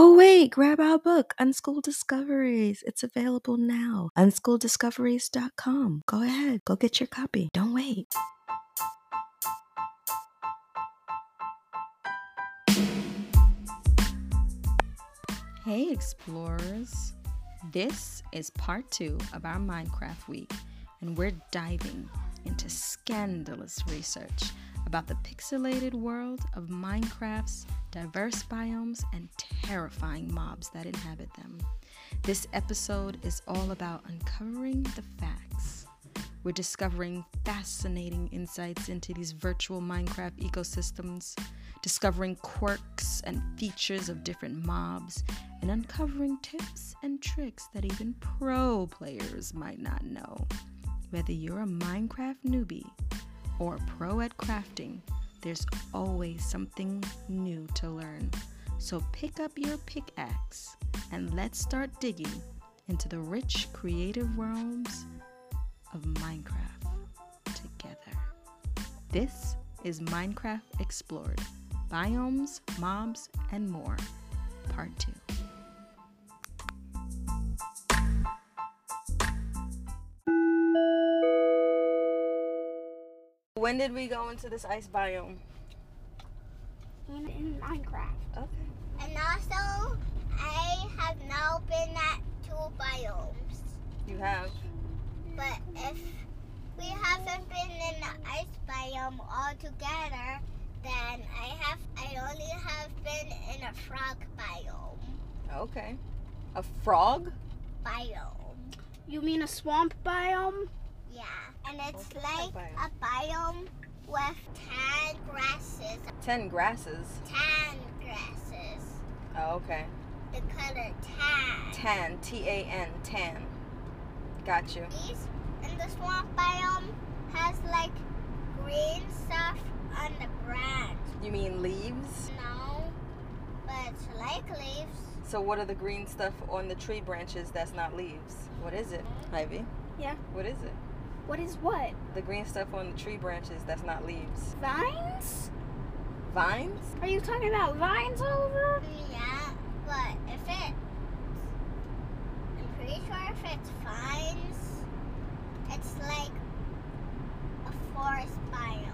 Oh, wait, grab our book, Unschool Discoveries. It's available now. Unschooldiscoveries.com. Go ahead, go get your copy. Don't wait. Hey, explorers. This is part two of our Minecraft week, and we're diving into scandalous research about the pixelated world of Minecraft's diverse biomes and terrifying mobs that inhabit them. This episode is all about uncovering the facts. We're discovering fascinating insights into these virtual Minecraft ecosystems, discovering quirks and features of different mobs, and uncovering tips and tricks that even pro players might not know. Whether you're a Minecraft newbie or pro at crafting, there's always something new to learn. So pick up your pickaxe and let's start digging into the rich creative realms of Minecraft together. This is Minecraft Explored Biomes, Mobs, and More, Part 2. When did we go into this ice biome? in, in Minecraft. Okay. And also, I have now been at two biomes. You have. But if we haven't been in the ice biome all together, then I have I only have been in a frog biome. Okay. A frog? Biome. You mean a swamp biome? Yeah. And it's What's like a biome with tan grasses. Ten grasses. Tan grasses. Oh, okay. The color tan. Tan. T A N. Tan. Got you. These in the swamp biome has like green stuff on the branch. You mean leaves? No, but it's like leaves. So what are the green stuff on the tree branches that's not leaves? What is it, mm-hmm. Ivy? Yeah. What is it? What is what? The green stuff on the tree branches that's not leaves. Vines? Vines? Are you talking about vines, Oliver? Yeah, but if it, I'm pretty sure if it's vines, it's like a forest biome.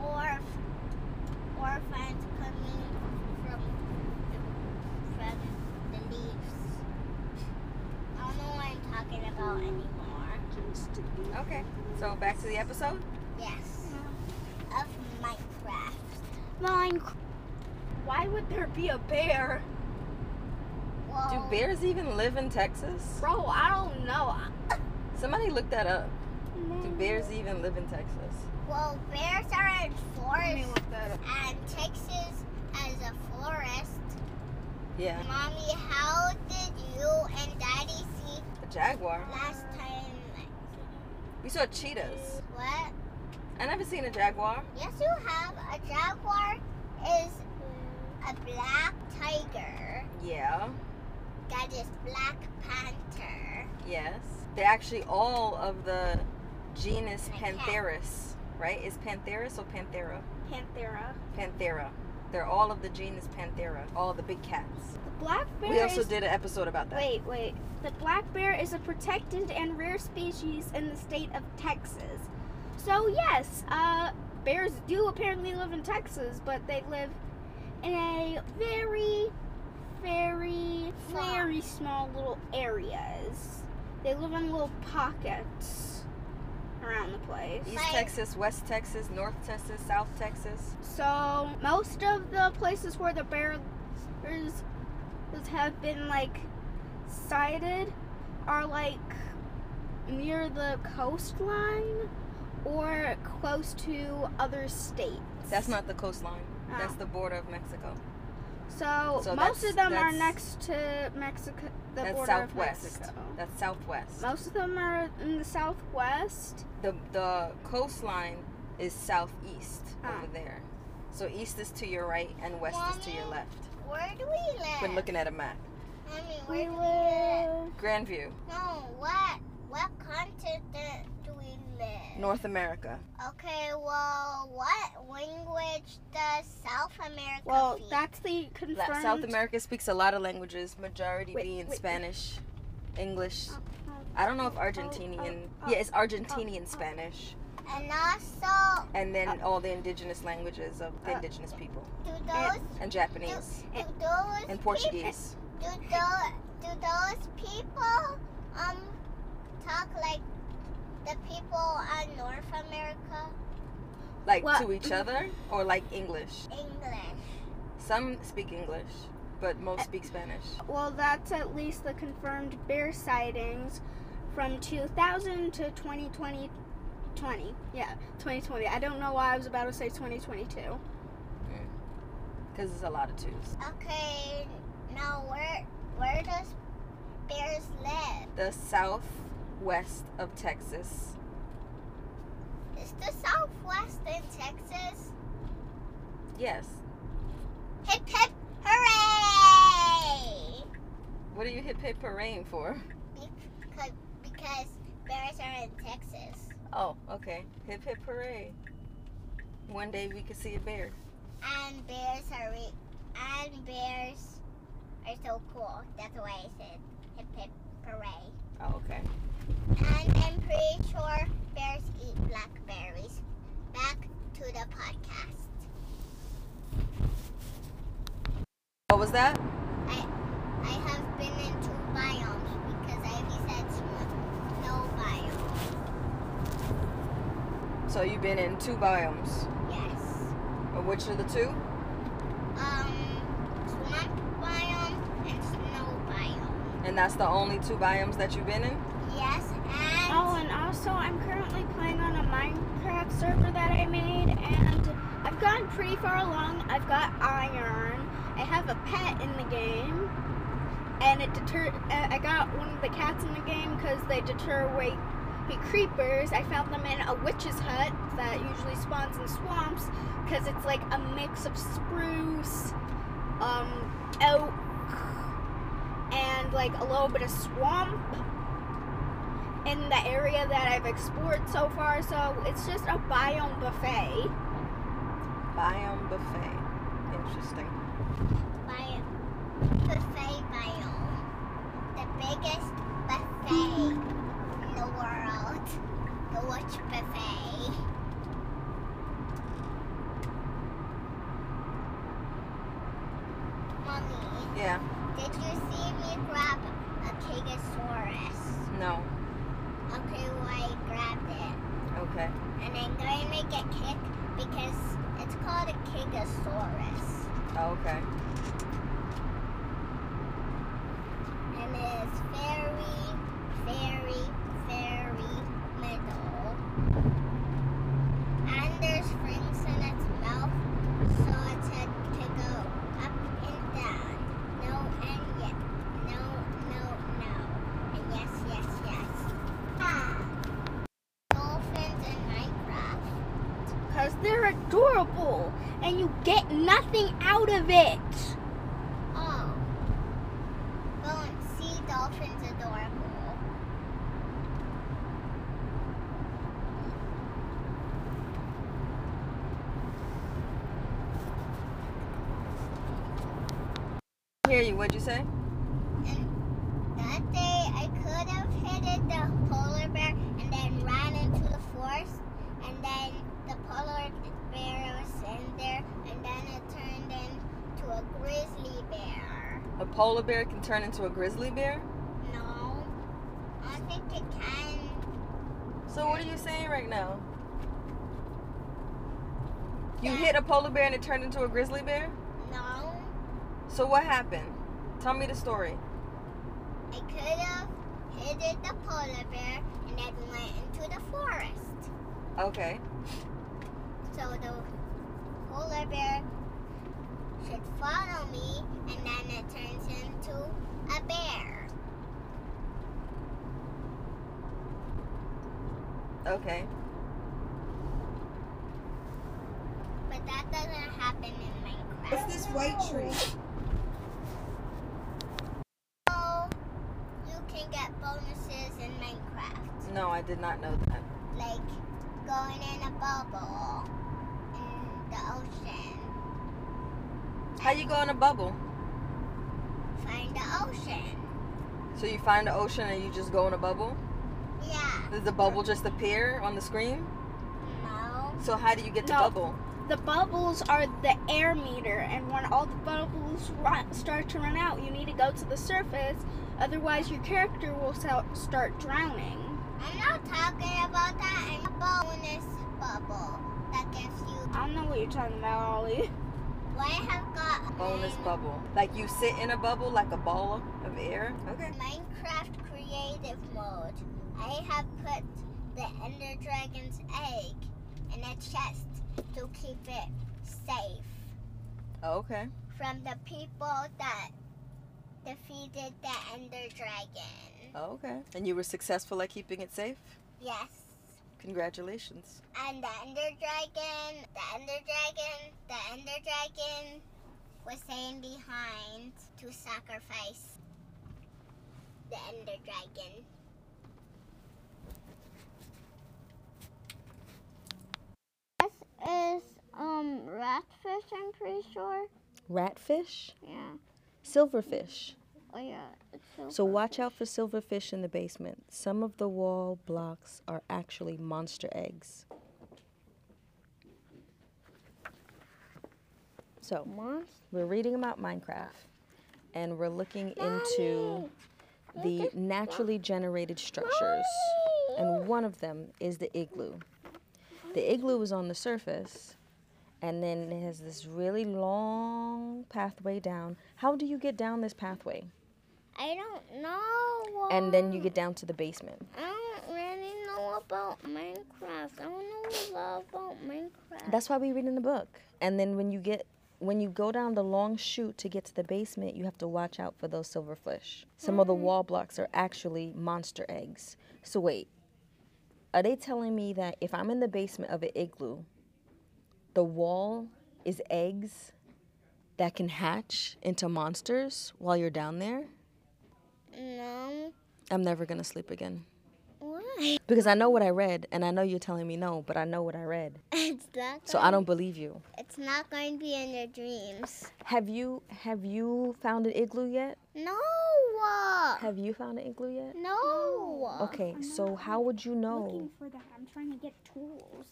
Or, if- or vines coming from the, from the leaves. I don't know what I'm talking about anymore. Okay. So back to the episode? Yes. Of Minecraft. Minecraft. Why would there be a bear? Whoa. Do bears even live in Texas? Bro, I don't know. Somebody look that up. Do bears even live in Texas? Well, bears are in Let forests, look that up. and Texas has a forest. Yeah. Mommy, how did you and Daddy see A jaguar. last time? We saw cheetahs. What? I never seen a jaguar. Yes, you have. A jaguar is a black tiger Yeah. that is Black Panther. Yes. They're actually all of the genus And a cat. Pantherus, right? Is Pantherus or Panthera? Panthera. Panthera. They're all of the genus Panthera, all the big cats. The black bear We also is... did an episode about that. Wait, wait. The black bear is a protected and rare species in the state of Texas. So yes, uh, bears do apparently live in Texas, but they live in a very, very, very small little areas. They live in little pockets around the place. East Like- Texas, West Texas, North Texas, South Texas. So most of the places where the bears have been like sighted are like near the coastline or close to other states. That's not the coastline. That's Oh. the border of Mexico. So, So most of them are next to Mexico, the That's border southwest. of Mexico. That's southwest. Most of them are in the southwest. The the coastline is southeast Ah. over there. So east is to your right and west is to your left. Where do we live? When looking at a map. Mommy, where do we live? Grandview. No, what? What continent do we live? North America. Okay, well, what language does South America speak? Well, speak? that's the La- confirmed. South America speaks a lot of languages, majority Wait, being wait. Spanish, English. Oh, oh, I don't know if oh, Argentinian. oh, Yeah, it's Argentinian. Spanish. and also, And then all the indigenous languages of the Uh, indigenous people. do those And Japanese. do those And peop- Portuguese. do those do those people um talk like the people on North America Like Well- to each other or like English? English? Some speak English, but most speak Spanish. Well, that's at least the confirmed bear sightings from 2000 to 2020. 20. Yeah, 2020. I don't know why I was about to say 2022. Because it's a lot of twos. Okay, now where where does bears live? The southwest of Texas. Is the Southwest in Texas? Yes. Hip hip hooray! What are you hip hip hooray for? Because because bears are in Texas. Oh, okay. Hip hip hooray. One day we could see a bear. And bears are re- and bears are so cool. That's why I said hip hip hooray. Oh, okay. And I'm pretty sure bears eat blackberries. Back to the podcast. What was that? I I have been in two biomes because Ivy said sm- no biome. So you've been in two biomes. Yes. Which are the two? Um, swamp biome and snow biome. And that's the only two biomes that you've been in? Yes, and Oh, and also, I'm currently playing on a Minecraft server that I made, and I've gotten pretty far along. I've got iron. I have a pet in the game, and it deter. uh, I got one of the cats in the game because they deter away the creepers. I found them in a witch's hut that usually spawns in swamps because it's like a mix of spruce, um, oak, and like a little bit of swamp in the area that I've explored so far. So it's just a biome buffet. Biome buffet. Interesting. biome. Buffet biome. The biggest buffet in the world. The witch buffet. Mommy, Yeah. did you see me grab a Kigosaurus? No. Okay, well, I grabbed it. Okay. And I'm going to get kicked because it's called a Kigosaurus. Oh, okay. And it is very, very, very middle. And there's rings in its mouth, so its head can go up and down. No and yes. No, no, no. And yes, yes, yes. Ah. Dolphins in Minecraft. Because they're adorable and you get nothing out of it. Oh. Go and see dolphins adorable. Hear you. What'd you say? That day I could have hit the polar bear and then ran into the forest and then the polar bear was in there and then it turned into a grizzly bear. A polar bear can turn into a grizzly bear? No. I think it can. So what are you saying right now? You hit a polar bear and it turned into a grizzly bear? No. So what happened? Tell me the story. I could have hit the polar bear and then went into the forest. Okay. So the polar bear should follow me and then it turns into a bear. Okay. But that doesn't happen in Minecraft. What's this white tree? So you can get bonuses in Minecraft. No, I did not know that. Like going in a bubble in the ocean. How you go in a bubble? Find the ocean. So you find the ocean and you just go in a bubble? Yeah. Does the bubble just appear on the screen? No. So how do you get the bubble? The bubbles are the air meter, and when all the bubbles run, start to run out, you need to go to the surface. Otherwise, your character will start drowning. I'm not talking about that. I'm a bonus bubble that gives you. I don't know what you're talking about, Ollie. I have got a Bonus name. bubble. Like you sit in a bubble like a ball of air? Okay. Minecraft creative mode. I have put the Ender Dragon's egg in a chest to keep it safe Okay. from the people that defeated the Ender Dragon. Okay. And you were successful at keeping it safe? Yes. Congratulations. And the Ender Dragon, the Ender Dragon, the Ender Dragon was staying behind to sacrifice the Ender Dragon. This is um ratfish, I'm pretty sure. Ratfish? Yeah. Silverfish. Oh yeah. So So watch out for silverfish in the basement. Some of the wall blocks are actually monster eggs. So monster. we're reading about Minecraft and we're looking into the naturally generated structures. And one of them is the igloo. The igloo is on the surface and then it has this really long pathway down. How do you get down this pathway? I don't know. And then you uh, get down to the basement. I don't really know about Minecraft. I don't know a lot about Minecraft. That's why we read in the book. And then when you get when you go down the long chute to get to the basement, you have to watch out for those silverfish. Some of the mm-hmm. wall blocks are actually monster eggs. So wait. Are they telling me that if I'm in the basement of an igloo, the wall is eggs that can hatch into monsters while you're down there? No. I'm never going to sleep again. Why? Because I know what I read and I know you're telling me no, but I know what I read. It's not. So I don't believe you. It's not going to be in your dreams. Have you have you found an igloo yet? No. Have you found an igloo yet? No. Okay, so how would you know? Looking for that. I'm trying to get tools.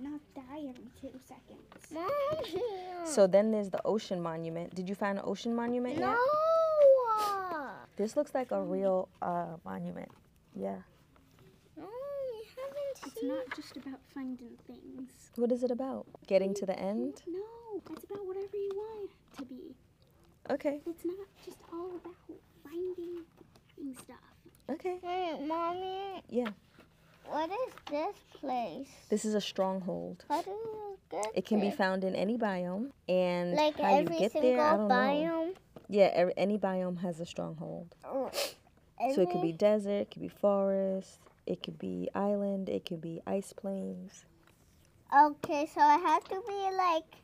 Not die every two seconds. Mommy. So then there's the ocean monument. Did you find an ocean monument yet? no. yet? This looks like a real uh, monument. Yeah. No, we haven't It's seen. not just about finding things. What is it about? Getting to the end? No, it's about whatever you want it to be. Okay. It's not just all about finding finding stuff. Okay. Hey, mommy. Yeah. What is this place? This is a stronghold. How do you get It can be found in any biome, and like how you get single there, I don't know. Yeah, every, any biome has a stronghold. Oh, So it could be desert, it could be forest, it could be island, it could be ice plains. Okay, so it has to be like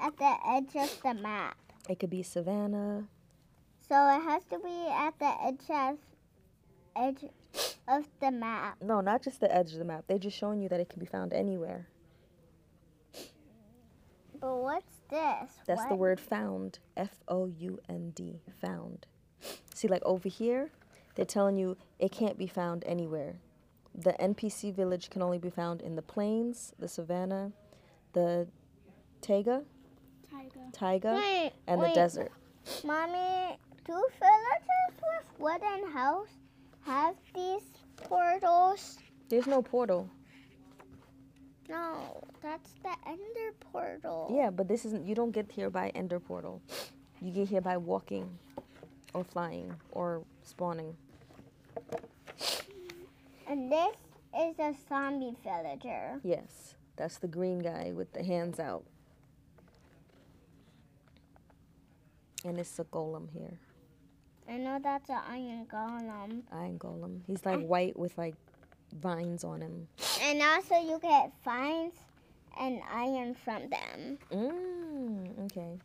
at the edge of the map. It could be savanna. So it has to be at the edge of edge of the map. No, not just the edge of the map. They're just showing you that it can be found anywhere. But what's this? That's the word found. F O U N D. Found. See, like over here, they're telling you it can't be found anywhere. The NPC village can only be found in the plains, the savanna, the taiga, taiga, Wait, and the desert. Mommy, do villagers with wooden house have these portals? There's no portal. No, that's the ender portal. Yeah, but this isn't. You don't get here by ender portal. You get here by walking, or flying, or spawning. And this is a zombie villager. Yes, that's the green guy with the hands out. And it's a golem here. I know that's an iron golem. Iron golem. He's like white with like vines on them. And also you get vines and iron from them. Mm, okay.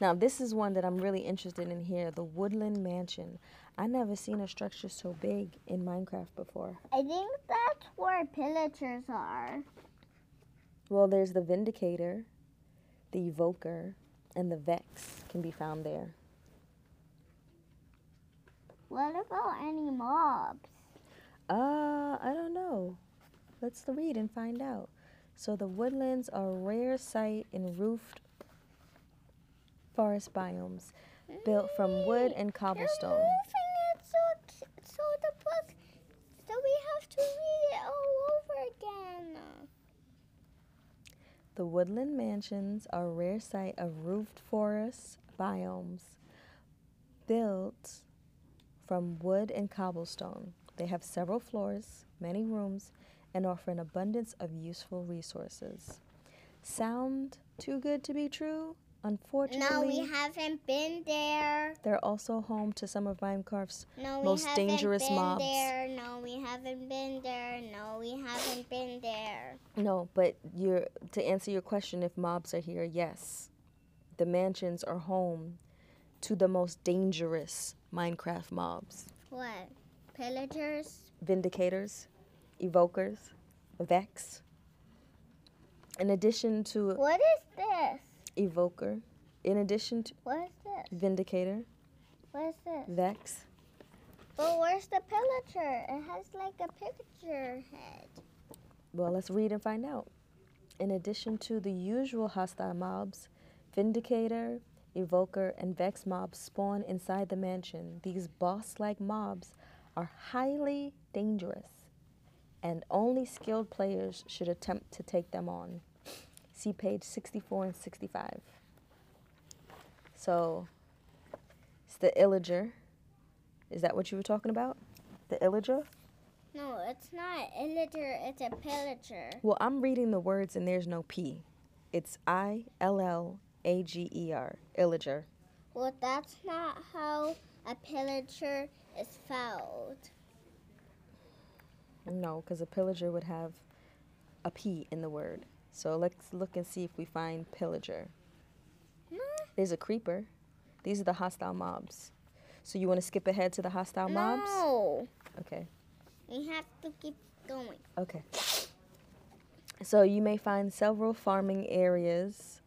Now this is one that I'm really interested in here, the Woodland Mansion. I never seen a structure so big in Minecraft before. I think that's where pillagers are. Well, there's the Vindicator, the Evoker, and the Vex can be found there. What about any mobs? Uh, I don't know. Let's read and find out. So the woodlands are a rare sight in roofed forest biomes built from wood and cobblestone. You're moving it so, so the book, so we have to read it all over again. The woodland mansions are a rare sight of roofed forest biomes built from wood and cobblestone. They have several floors, many rooms, and offer an abundance of useful resources. Sound too good to be true? Unfortunately, No, we haven't been there. they're also home to some of Minecraft's No, we Most haven't dangerous been mobs. there. No, we haven't been there. No, we haven't been there. No, but you're to answer your question if mobs are here, yes. The mansions are home to the most dangerous Minecraft mobs. What? Pillagers? Vindicators, evokers, vex. In addition to What is this? evoker, in addition to What is this? vindicator, What is this? vex, But where's the pillager? It has like a picture head. Well, let's read and find out. In addition to the usual hostile mobs, Vindicator, Evoker, and Vex mobs spawn inside the mansion. These boss like mobs are highly dangerous, and only skilled players should attempt to take them on. See page 64 and 65. So, it's the Illager. Is that what you were talking about? The Illager? No, it's not illager, it's a pillager. Well, I'm reading the words and there's no P. It's I L L A G E R. Illager. Well, that's not how a pillager is fouled. No, because a pillager would have a P in the word. So let's look and see if we find pillager. There's a creeper. These are the hostile mobs. So you want to skip ahead to the hostile mobs? No, Okay. we have to keep going. Okay. So you may find several farming areas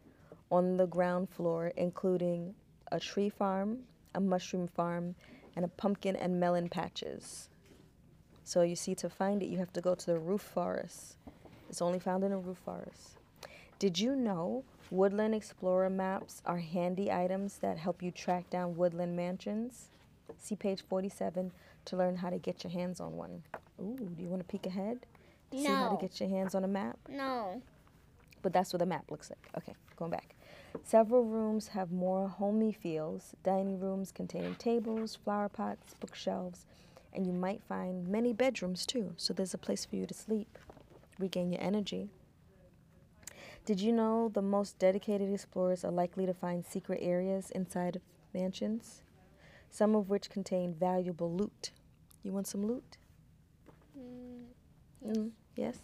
on the ground floor, including a tree farm, a mushroom farm, and a pumpkin and melon patches. So you see, to find it, you have to go to the roof forest. It's only found in a roof forest. Did you know Woodland Explorer maps are handy items that help you track down woodland mansions? See page 47 to learn how to get your hands on one. Ooh, do you want to peek ahead? To See how to get your hands on a map? No. But that's what the map looks like. Okay, going back. Several rooms have more homey feels. Dining rooms containing tables, flower pots, bookshelves, and you might find many bedrooms too. So there's a place for you to sleep, regain your energy. Did you know the most dedicated explorers are likely to find secret areas inside of mansions? Some of which contain valuable loot. You want some loot? Mm, yes.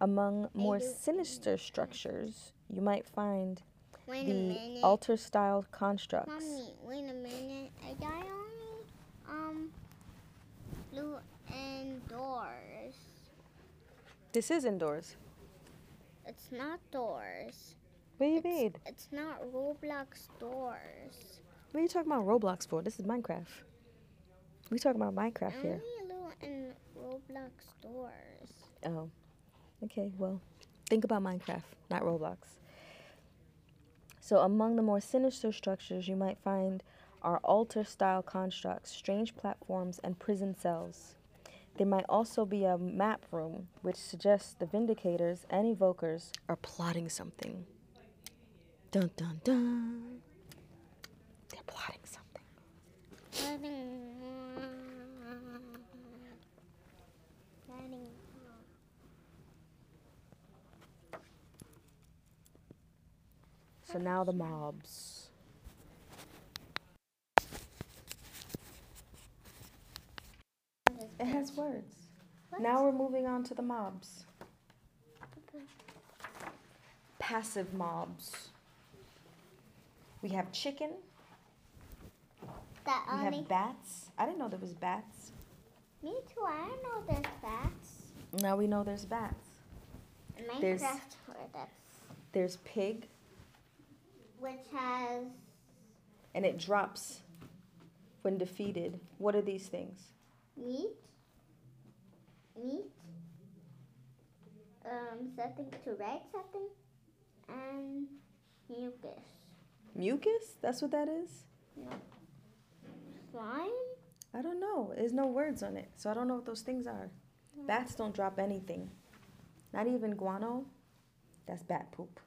Among more sinister structures, you might find Wait a the minute. altar style constructs. Mommy, wait a minute. I got only um blue indoors. This is indoors. It's not doors. What do you It's, mean? it's not Roblox doors. What are you talking about Roblox for? This is Minecraft. We talking about Minecraft here. Only Roblox doors. Oh. Okay, well, think about Minecraft, not Roblox. So, among the more sinister structures you might find are altar style constructs, strange platforms, and prison cells. There might also be a map room, which suggests the Vindicators and Evokers are plotting something. Dun dun dun. They're plotting something. So now the mobs. It has words. Now we're moving on to the mobs. Passive mobs. We have chicken, that We have bats. I didn't know there was bats. Me too. I didn't know there's bats. Now we know there's bats. In There's- Minecraft, where that's There's pig, which has and it drops when defeated. What are these things? meat, meat, um, something to write something, and mucus. Mucus? That's what that is? No. Slime? I don't know. There's no words on it, so I don't know what those things are. Bats don't drop anything. Not even guano. That's bat poop.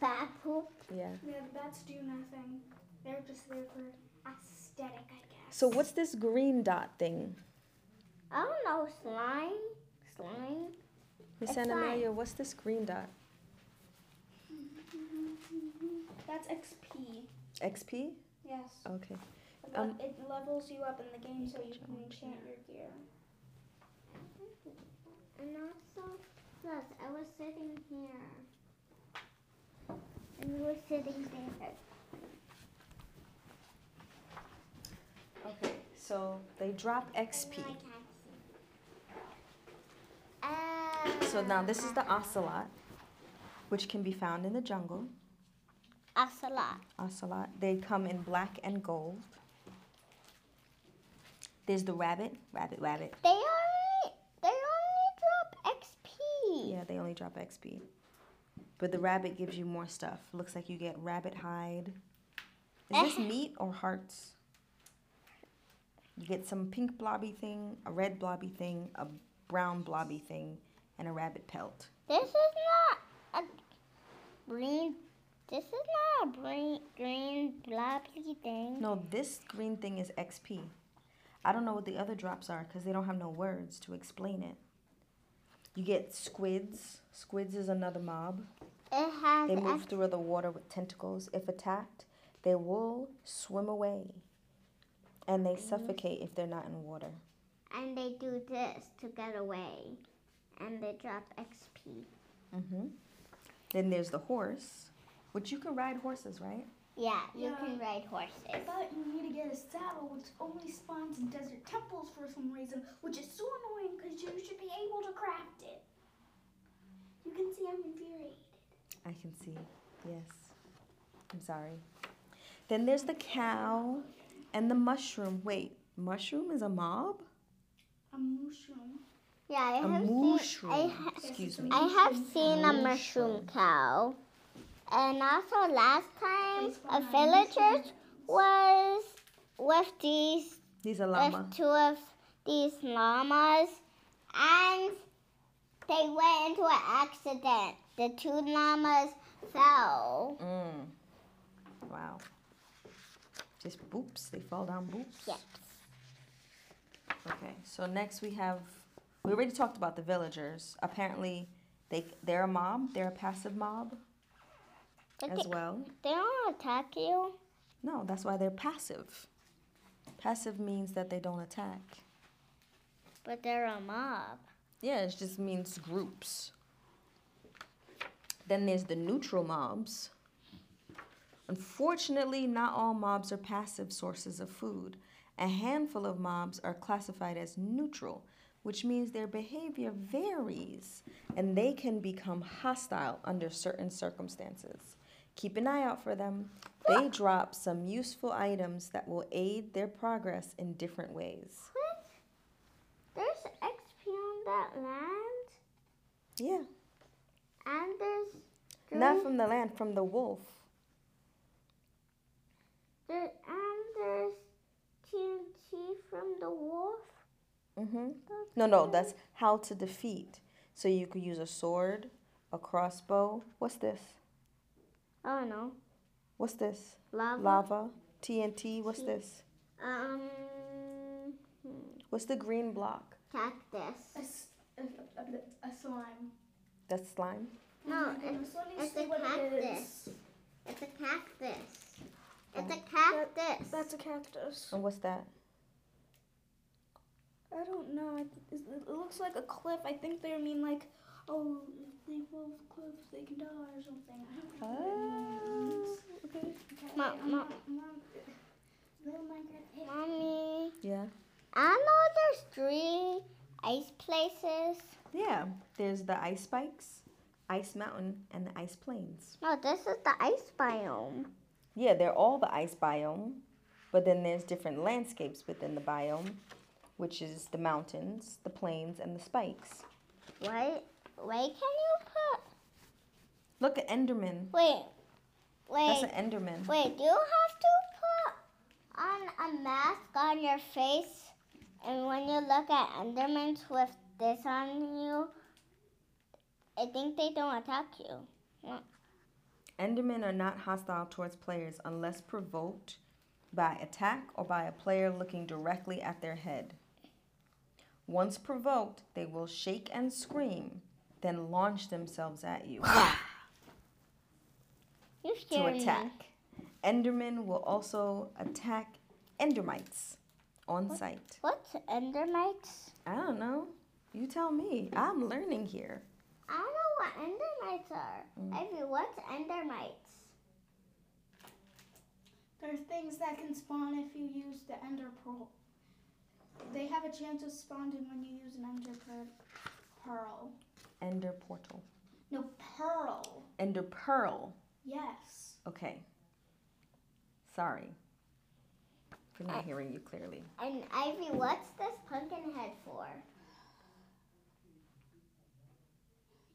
Bat poop. Yeah. Yeah, the bats do nothing. They're just there for aesthetic, I guess. So what's this green dot thing? I don't know. Slime? Slime? Miss It's Animalia, what's this green dot? That's XP. XP? Yes. Okay. Um, it levels you up in the game so you can enchant your gear. And also, plus, I was sitting here. And were sitting there. Okay. So they drop XP. So now this is the ocelot, which can be found in the jungle. ocelot. Ocelot. They come in black and gold. There's the rabbit. Rabbit, rabbit. They only, they only drop XP. Yeah, they only drop XP. But the rabbit gives you more stuff. Looks like you get rabbit hide. Is this eh. meat or hearts? You get some pink blobby thing, a red blobby thing, a brown blobby thing, and a rabbit pelt. This is not a green. This is not a green, green blobby thing. No, this green thing is XP. I don't know what the other drops are because they don't have no words to explain it. You get squids. Squids is another mob. It has They move through the water with tentacles. If attacked, they will swim away. And they suffocate if they're not in water. and they do this to get away, and they drop XP. hmm Then there's the horse, which you can ride horses, right? Yeah, you Yeah. can ride horses. But you need to get a saddle, which only spawns in desert temples for some reason, which is so annoying because you should be able to craft it. You can see I'm infuriated. I can see. Yes. I'm sorry. Then there's the cow and the mushroom. Wait, mushroom is a mob? A mushroom. Yeah, I A have mushroom. seen. I, ha- Excuse me. I have seen a mushroom cow, and also last time a villagers was with these These are llama. with two of these llamas, and they went into an accident. The two llamas fell. Mm. Wow. Just boops. They fall down boops. Yes. Okay. So next we have. We already talked about the villagers. Apparently, they they're a mob. They're a passive mob But as they, well. they don't attack you. No, that's why they're passive. Passive means that they don't attack. But they're a mob. Yeah, it just means groups. Then there's the neutral mobs. Unfortunately, not all mobs are passive sources of food. A handful of mobs are classified as neutral, which means their behavior varies and they can become hostile under certain circumstances. Keep an eye out for them. They drop some useful items that will aid their progress in different ways. What? There's XP on that land, Yeah, and there's not from the land, from the wolf. there, and there's TNT from the wolf. Mm-hmm. No, no, that's how to defeat. So you could use a sword, a crossbow. What's this? Oh know. What's this? lava. Lava, TNT. What's this? Um, hmm, What's the green block? cactus. A, s- a, a, a- a slime. That's slime. No, my goodness, it's, it's a what it cactus. It's a cactus. It's a That- cactus. That's a cactus. And what's that? I don't know. It it looks like a cliff. I think they mean like, oh, if they they can die or something. Oh, okay. okay. Mom, mom. Mommy. Yeah. I know there's three ice places. Yeah, there's the ice spikes, ice mountain, and the ice plains. No, this is the ice biome. Yeah, they're all the ice biome, but then there's different landscapes within the biome, which is the mountains, the plains, and the spikes. What? Why can you put? Look at Enderman. Wait, wait. That's wait, an Enderman. wait. Do you have to put on a mask on your face? And when you look at Endermans with this on you, I think they don't attack you. Endermen are not hostile towards players unless provoked by attack or by a player looking directly at their head. Once provoked, they will shake and scream, then launch themselves at you You to scared me. attack. Endermen will also attack Endermites on sight. What's Endermites? I don't know. You tell me. I'm learning here. I don't know what Endermites are. Mm. Ivy, what's Endermites? There are things that can spawn if you use the ender pearl. They have a chance of spawning when you use an ender pearl. Ender portal. No, pearl. Ender pearl. Yes. Okay. Sorry for not hearing you clearly. And Ivy, what's this pumpkin head for?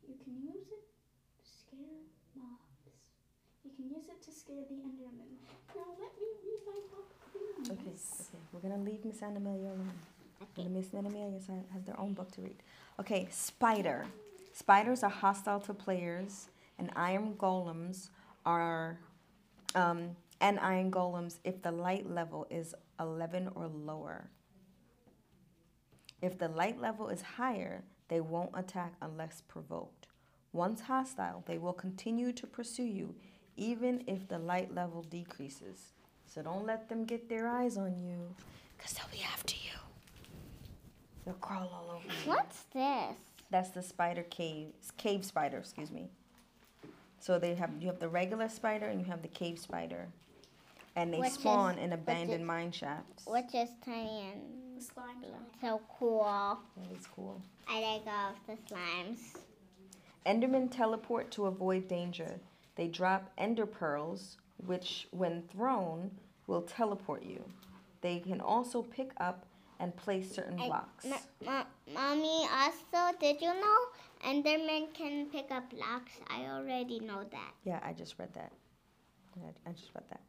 You can use it to scare mobs. You can use it to scare the Enderman. Now let me read my book, please. Okay, okay. We're gonna leave Miss Amelia alone. Okay. Miss Amelia has has their own book to read. Okay, spider. Spiders are hostile to players, and iron golems are, um, and iron golems if the light level is 11 or lower. If the light level is higher, they won't attack unless provoked. Once hostile, they will continue to pursue you, even if the light level decreases. So don't let them get their eyes on you, because they'll be after you. They'll crawl all over you. What's this? That's the spider cave, cave spider, excuse me. So they have you have the regular spider and you have the cave spider, and they Which is- spawn in abandoned is- mine shafts. Which is tiny and Slime. so cool. That is cool. I like all of the slimes. Endermen teleport to avoid danger. They drop ender pearls, which, when thrown, will teleport you. They can also pick up and place certain I- blocks. M- M- Mommy, also, did you know Enderman can pick up blocks? I already know that. Yeah, I just read that. Yeah, I just read that.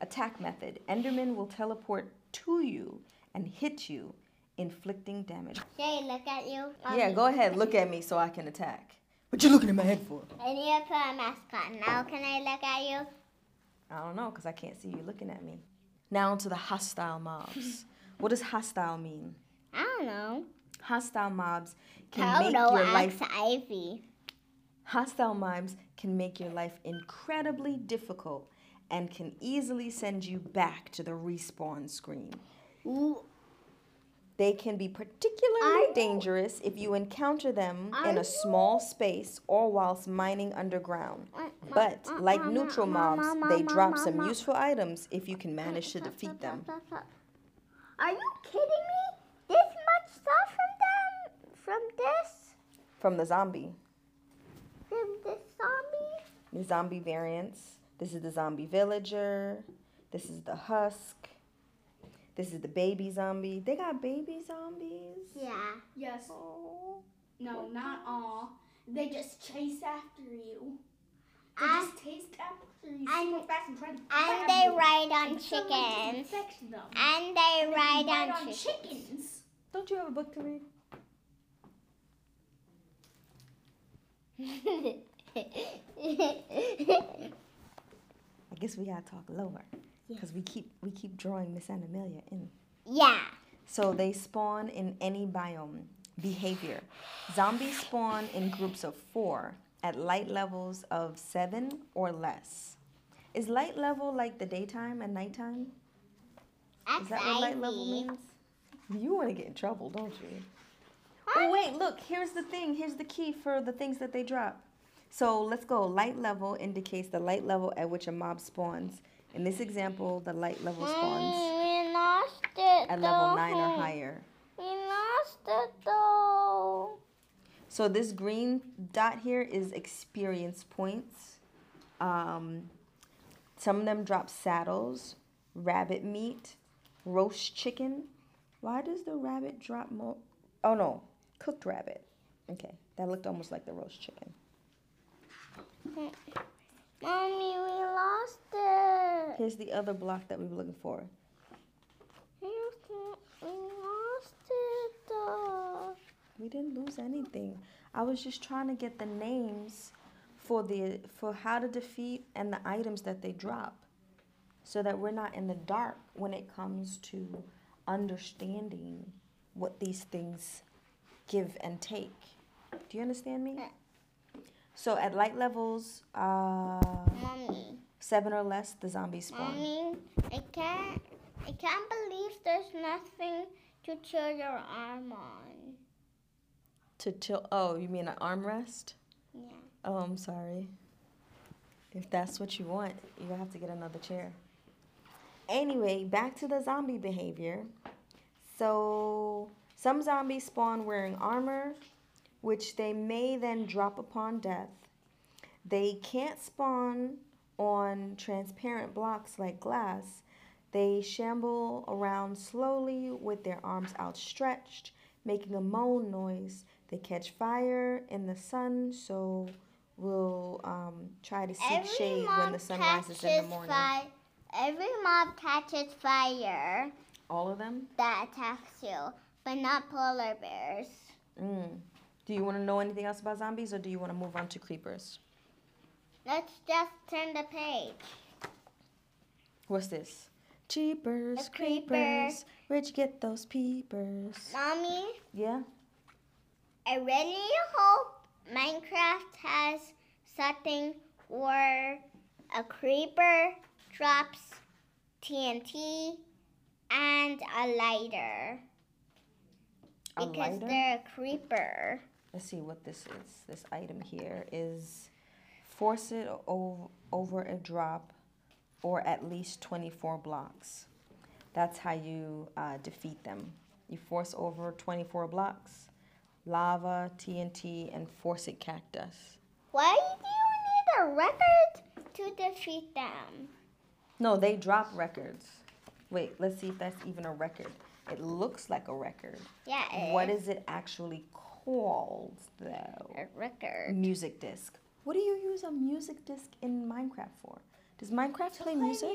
Attack method. Enderman will teleport to you and hit you, inflicting damage. Jay, look at you. Yeah, go ahead. Look at me so I can attack. What you looking at my head for? I need to put a mask on. Now, can I look at you? I don't know, because I can't see you looking at me. Now to the hostile mobs. what does hostile mean? I don't know. Hostile mobs can How make do your life Ivy? hostile mobs can make your life incredibly difficult and can easily send you back to the respawn screen. Ooh, They can be particularly dangerous if you encounter them in a small space or whilst mining underground. But like neutral mobs, they drop some useful items if you can manage to defeat them. Are you kidding me? This much stuff from them? From this? From the zombie, From this zombie? the zombie variants. This is the zombie villager. This is the husk. This is the baby zombie. They got baby zombies. Yeah. Yes. Oh. No, not all. They just chase after you. They And- just taste after you and- fast and try to And they you. ride on And someone just chickens. infects them. And they They ride ride on on chickens. chickens. Don't you have a book to read? I guess we gotta talk lower because we keep we keep drawing Miss Amelia in. yeah. So they spawn in any biome. Behavior. Zombies spawn in groups of four at light levels of seven or less. Is light level like the daytime and nighttime? That's Is that what light level means? You want to get in trouble, don't you? Oh, wait, look, here's the thing. Here's the key for the things that they drop. So let's go. Light level indicates the light level at which a mob spawns. In this example, the light level mm, spawns lost it. at level though. 9 or higher. We lost it though. So this green dot here is experience points. Um, some of them drop saddles, rabbit meat, roast chicken. Why does the rabbit drop more? Oh no, cooked rabbit. Okay, that looked almost like the roast chicken. Mommy, we lost it. Here's the other block that we were looking for. Here's We lost it though. We didn't lose anything. I was just trying to get the names for the for how to defeat and the items that they drop. So that we're not in the dark when it comes to understanding what these things give and take. Do you understand me? So at light levels, uh, Mommy, seven or less, the zombies spawn. mommy, I can't. I can't believe there's nothing to chill your arm on. To chill. Oh, you mean an armrest? Yeah. Oh, I'm sorry. If that's what you want, you're gonna have to get another chair. Anyway, back to the zombie behavior. So, some zombies spawn wearing armor, which they may then drop upon death. They can't spawn on transparent blocks like glass. They shamble around slowly with their arms outstretched, making a moan noise. They catch fire in the sun, so we'll um, try to seek shade when the sun rises in the morning. Fi- every mob catches fire All of them? that attacks you, but not polar bears. Mm. Do you want to know anything else about zombies, or do you want to move on to creepers? Let's just turn the page. What's this? Cheapers, A creeper. creepers, where'd you get those peepers? Mommy, Yeah? I really hope Minecraft has something where a creeper drops TNT and a lighter. A Because lighter? they're a creeper. Let's see what this is. This item here is force it over a drop or at least 24 blocks. That's how you uh, defeat them. You force over 24 blocks, lava, TNT, and force it cactus. Why do you need a record to defeat them? No, they drop records. Wait, let's see if that's even a record. It looks like a record. Yeah, it What is it actually called, though? a record? Music disc. What do you use a music disc in Minecraft for? Does Minecraft play music?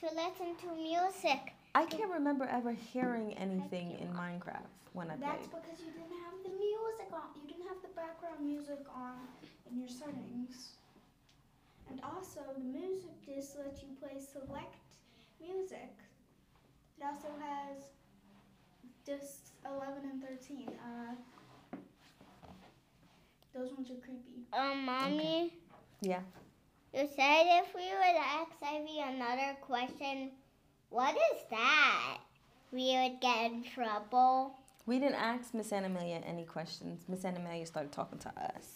To listen to music. I can't remember ever hearing anything in Minecraft when I That's played. because you didn't have the music on. You didn't have the background music on in your settings. And also, the music disc lets you play select music. It also has discs 11 and 13. Uh, those ones are creepy. Um, mommy, Yeah. you said if we would ask Ivy another question, what is that? We would get in trouble. We didn't ask Miss Animalia any questions. Miss Animalia started talking to us.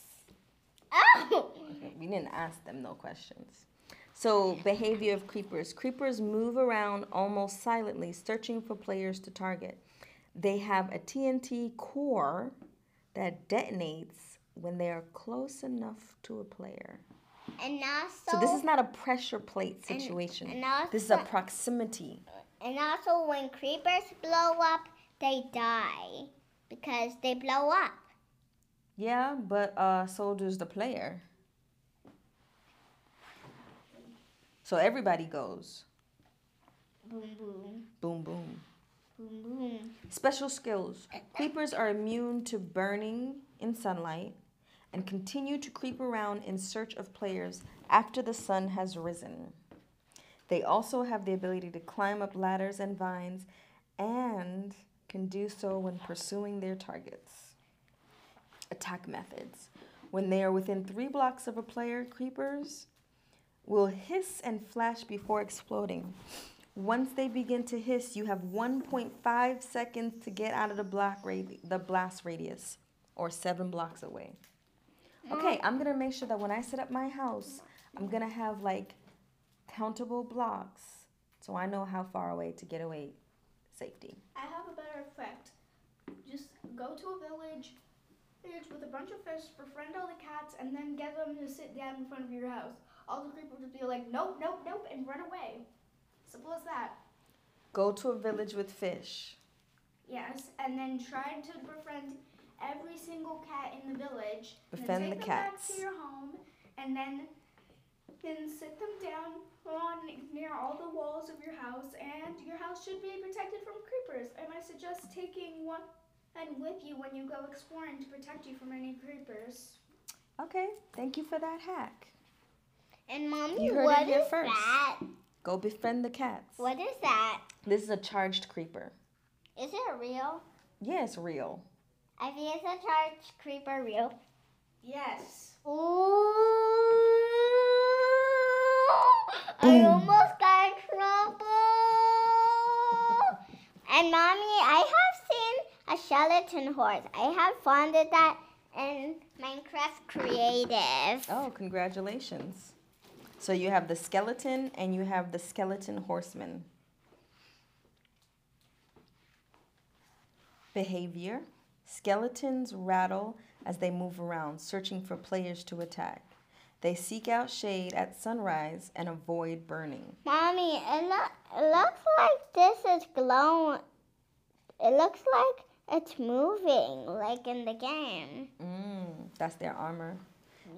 Oh! Okay, we didn't ask them no questions. So, behavior of creepers. Creepers move around almost silently, searching for players to target. They have a TNT core that detonates when they are close enough to a player. And also, So, this is not a pressure plate and- situation. and also, This is a proximity. and also when creepers blow up, they die because they blow up. Yeah, but uh, so does the player. So everybody goes. Boom, boom, Boom, boom. boom, boom. Special skills. Creepers are immune to burning in sunlight and continue to creep around in search of players after the sun has risen. They also have the ability to climb up ladders and vines and can do so when pursuing their targets. Attack methods. When they are within three blocks of a player, creepers will hiss and flash before exploding. Once they begin to hiss, you have 1.5 seconds to get out of the block radi- the blast radius, or seven blocks away. Okay, I'm gonna make sure that when I set up my house, I'm gonna have like countable blocks, so I know how far away to get away safety. I have a better effect. Just go to a village village with a bunch of fish, befriend all the cats, and then get them to sit down in front of your house. All the creepers would be like, nope, nope, nope, and run away. Simple as that. Go to a village with fish. Yes, and then try to befriend every single cat in the village. and then Befriend take the them cats. back to your home, and then then sit them down on near all the walls of your house, and your house should be protected from creepers. And I suggest taking one and with you when you go exploring to protect you from any creepers. Okay, thank you for that hack. And mommy, You heard it what here is first. that? Go befriend the cats. What is that? This is a charged creeper. Is it real? Yeah, it's real. I think it's a charged creeper real. Yes. Ooh, I almost got in trouble. And mommy, I have seen a skeleton horse. I have funded that in Minecraft Creative. Oh, congratulations. So you have the skeleton and you have the skeleton horseman. Behavior Skeletons rattle as they move around, searching for players to attack. They seek out shade at sunrise and avoid burning. Mommy, it, it looks like this is glowing. It looks like it's moving, like in the game. Mm, that's their armor.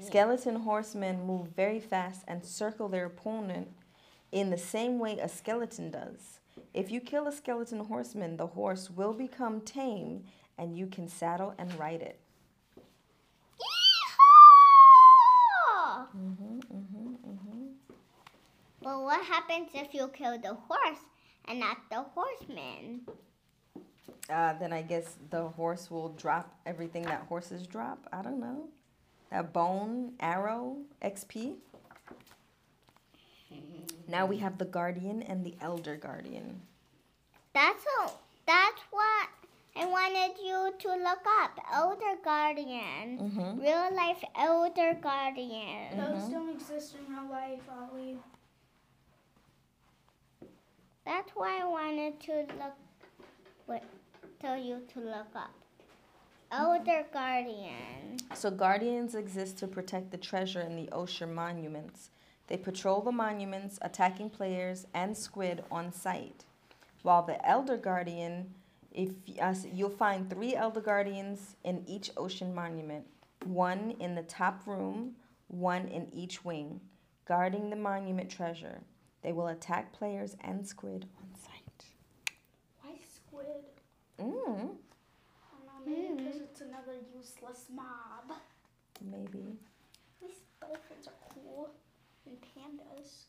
Skeleton horsemen move very fast and circle their opponent in the same way a skeleton does. If you kill a skeleton horseman, the horse will become tame and you can saddle and ride it. Yeehaw! hmm hmm hmm Well, what happens if you kill the horse and not the horseman? Uh, then I guess the horse will drop everything that horses drop. I don't know. That bone, arrow, XP. Now we have the guardian and the elder guardian. That's a, that's what I wanted you to look up. Elder Guardian. Mm-hmm. Real life Elder Guardian. Those don't exist in real life, Ollie. That's why I wanted to look, what, tell you to look up. Elder Guardian. So guardians exist to protect the treasure in the ocean monuments. They patrol the monuments, attacking players and squid on sight. While the elder guardian, if uh, you'll find three elder guardians in each ocean monument, one in the top room, one in each wing, guarding the monument treasure. They will attack players and squid on sight. Why squid? Mm, I don't know, maybe because it's another useless mob. maybe. Least dolphins are cool. And pandas.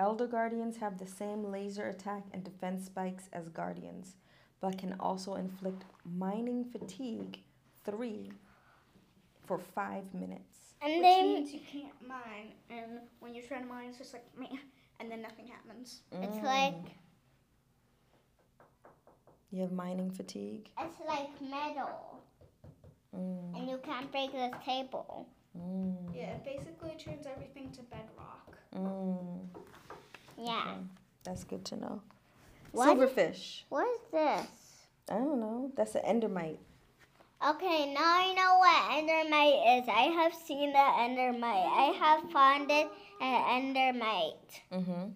Elder Guardians have the same laser attack and defense spikes as Guardians, but can also inflict mining fatigue 3 for 5 minutes. And Which they, means you can't mine. And when you're trying to mine, it's just like, meh, and then nothing happens. it's Mm. like, You have mining fatigue? it's like metal. Mm, And you can't break this table. mm, Yeah, it basically turns everything to bedrock. mm. Yeah. Okay, That's good to know. What? Silverfish. What is this? I don't know. That's an endermite. Okay, now I know what endermite is. I have seen the endermite. I have found it an endermite. Mm-hmm.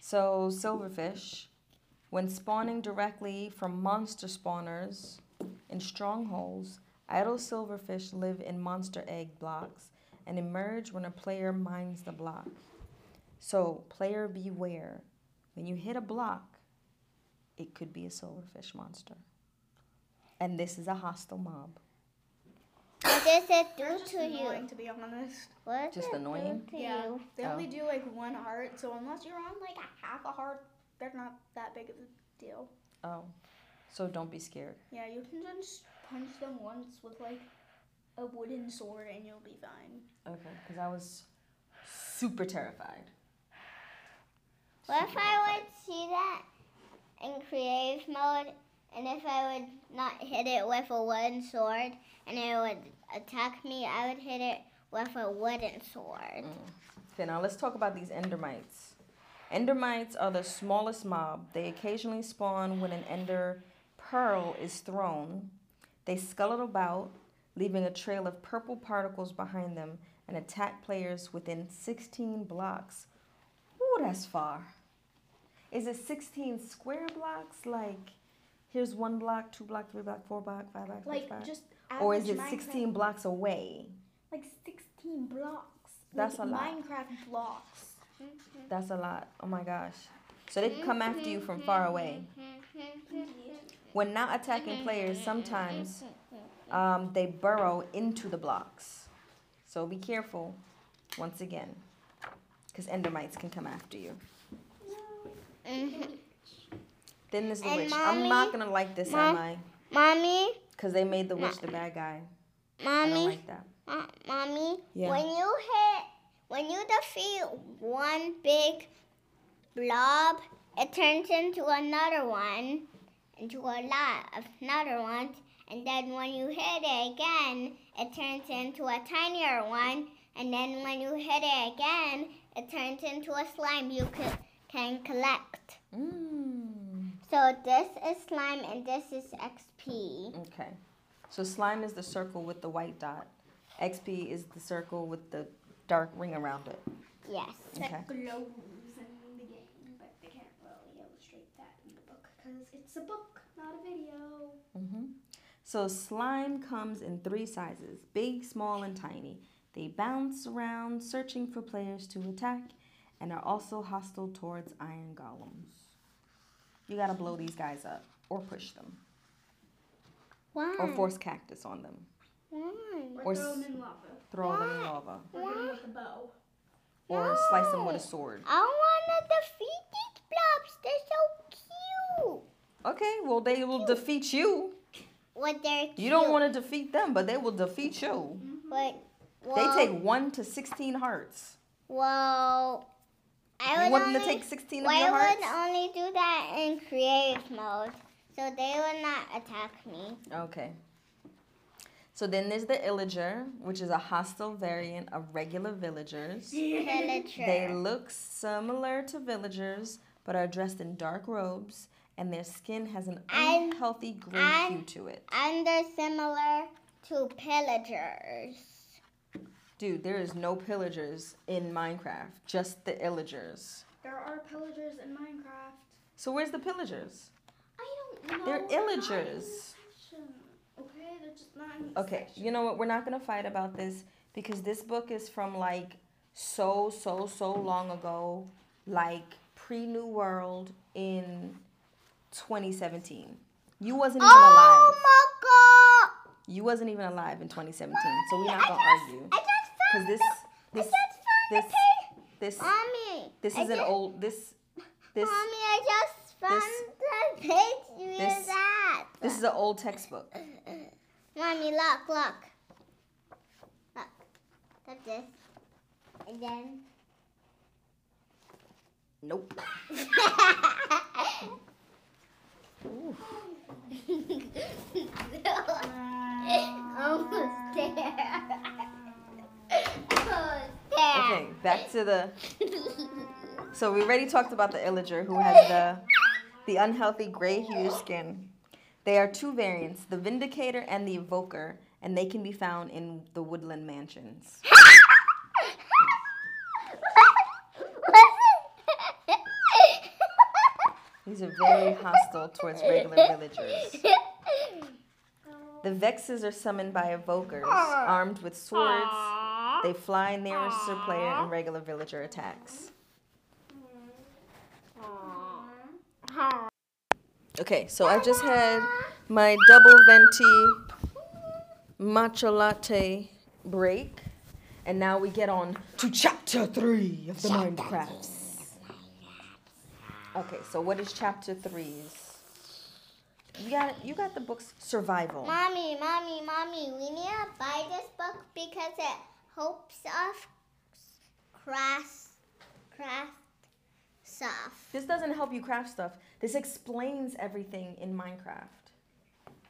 So silverfish, when spawning directly from monster spawners in strongholds, idle silverfish live in monster egg blocks and emerge when a player mines the block. So player beware. When you hit a block, it could be a silverfish monster. And this is a hostile mob. What does it They're do just to annoying, you? to be honest. What Just annoying? do to Yeah, you? they Oh. only do like one heart, so unless you're on like a half a heart, they're not that big of a deal. Oh. So don't be scared. Yeah, you can just punch them once with like a wooden sword and you'll be fine. Okay, because I was super terrified. What if I would see that in creative mode, and if I would not hit it with a wooden sword, and it would attack me, I would hit it with a wooden sword. Mm. Okay, now let's talk about these endermites. Endermites are the smallest mob. They occasionally spawn when an ender pearl is thrown, they scuttle about, leaving a trail of purple particles behind them and attack players within 16 blocks. Ooh, that's far. Is it 16 square blocks? Like, here's one block, two block, three block, four block, five block, six block? just Or is average it Minecraft- 16 blocks away? Like 16 blocks. That's like a lot. Minecraft blocks. That's a lot. Oh my gosh. So they can come after you from far away. When not attacking players, sometimes um, they burrow into the blocks. So be careful, once again, because endermites can come after you. Then there's the And witch. I'm not gonna like this, Mom? am I? Mommy, Because they made the witch the bad guy. I don't mommy, like that. uh, mommy. Yeah. When you hit, when you defeat one big blob, it turns into another one, into a lot of another ones, and then when you hit it again, it turns into a tinier one, and then when you hit it again, it turns into a slime you can can collect. Mm. So this is slime and this is XP. Okay. So slime is the circle with the white dot. XP is the circle with the dark ring around it. Yes. Okay. That glows in the game, but they can't really illustrate that in the book because it's a book, not a video. hmm So slime comes in three sizes big, small, and tiny. They bounce around searching for players to attack and are also hostile towards iron golems. You gotta blow these guys up or push them Why? or force cactus on them. Why? Or, Or throw them in lava. Throw them in lava Or hit them with a bow. or slice them with a sword. I wanna defeat these blobs. They're so cute. Okay, well, they will defeat you. What they're cute. You don't want to defeat them, but they will defeat you. But They take 1 to 16 hearts. Well, I You would want only. them to take 16 of your I would only do that in creative mode, so they would not attack me. Okay. So then there's the Illager, which is a hostile variant of regular villagers. Villager. They look similar to villagers, but are dressed in dark robes, and their skin has an unhealthy gray hue to it. and they're similar to pillagers. Dude, there is no pillagers in Minecraft, just the Illagers. There are pillagers in Minecraft. So where's the pillagers? I don't know. They're illagers. Okay, they're just not Okay, section. you know what? We're not gonna fight about this because this book is from like so so so long ago, like pre New World in 2017. You wasn't even Oh alive. my god! You wasn't even alive in 2017, so we're not gonna just, argue. I just Cause found this this I just found this this Mommy. this is an old this this Mommy, I just found the page with this- that. this is an old textbook. Mommy, look, look. Look. Look this. And then. Nope. Almost there. Okay, back to the So we already talked about the Illager, who has the the unhealthy gray hue skin. They are two variants, the Vindicator and the Evoker, and they can be found in the woodland mansions. These are very hostile towards regular villagers. The Vexes are summoned by evokers, armed with swords. They fly near a sir player and regular villager attacks. Okay, so I just had my double venti matcha latte break, and now we get on to chapter three of the Minecrafts. Okay, so what is chapter three's? You got you got the books survival. Mommy, mommy, mommy, we need to buy this book because it helps us craft, craft stuff. This doesn't help you craft stuff. This explains everything in Minecraft.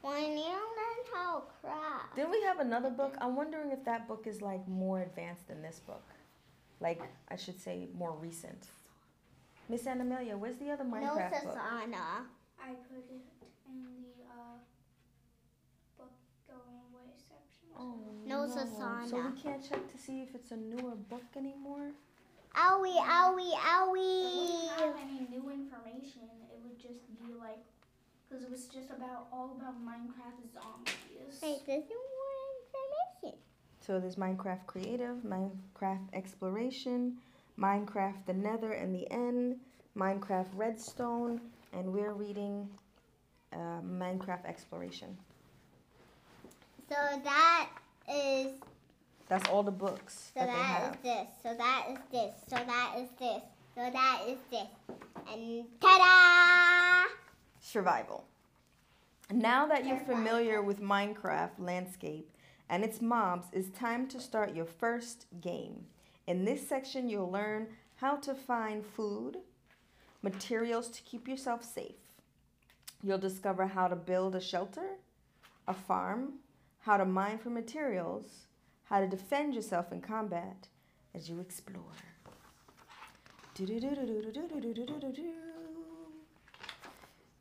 We need to learn how to craft. Didn't we have another book? I'm wondering if that book is like more advanced than this book. Like I should say more recent. Miss Anna Amelia, where's the other Minecraft No, Minecraft book? Susanna. I put it in the uh, Oh, No So Sasana. we can't check to see if it's a newer book anymore? Owie, owie, It owie. wouldn't have any new information. It would just be like, because it was just about all about Minecraft zombies. Wait, there's more information. So there's Minecraft Creative, Minecraft Exploration, Minecraft The Nether and the End, Minecraft Redstone, and we're reading uh, Minecraft Exploration. So that is That's all the books So that that have. this. So that is this. So that is this. So that is this. And ta-da! Survival. Now that you're familiar with Minecraft landscape and its mobs, it's time to start your first game. In this section, you'll learn how to find food, materials to keep yourself safe. You'll discover how to build a shelter, a farm, how to mine for materials, how to defend yourself in combat as you explore.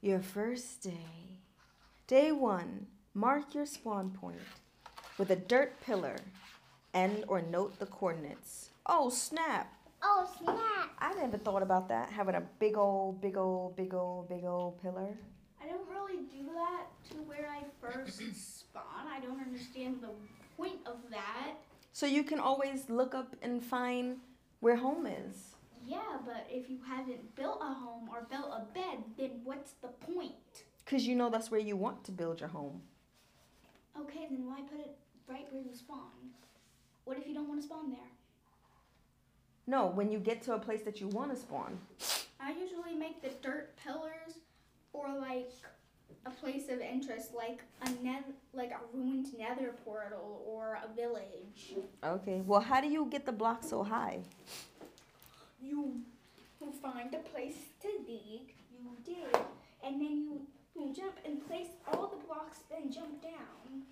Your first day. Day one, mark your spawn point with a dirt pillar and or note the coordinates. Oh snap! Oh snap! I never thought about that, having a big old, big old, big old, big old pillar. I don't really do that to where I first I don't understand the point of that. So you can always look up and find where home is. Yeah, but if you haven't built a home or built a bed, then what's the point? Because you know that's where you want to build your home. Okay, then why put it right where you spawn? What if you don't want to spawn there? No, when you get to a place that you want to spawn. I usually make the dirt pillars or like a place of interest, like a neth- like a ruined nether portal or a village. Okay. Well, how do you get the block so high? You you find a place to dig, you dig, and then you, you jump and place all the blocks, then jump down.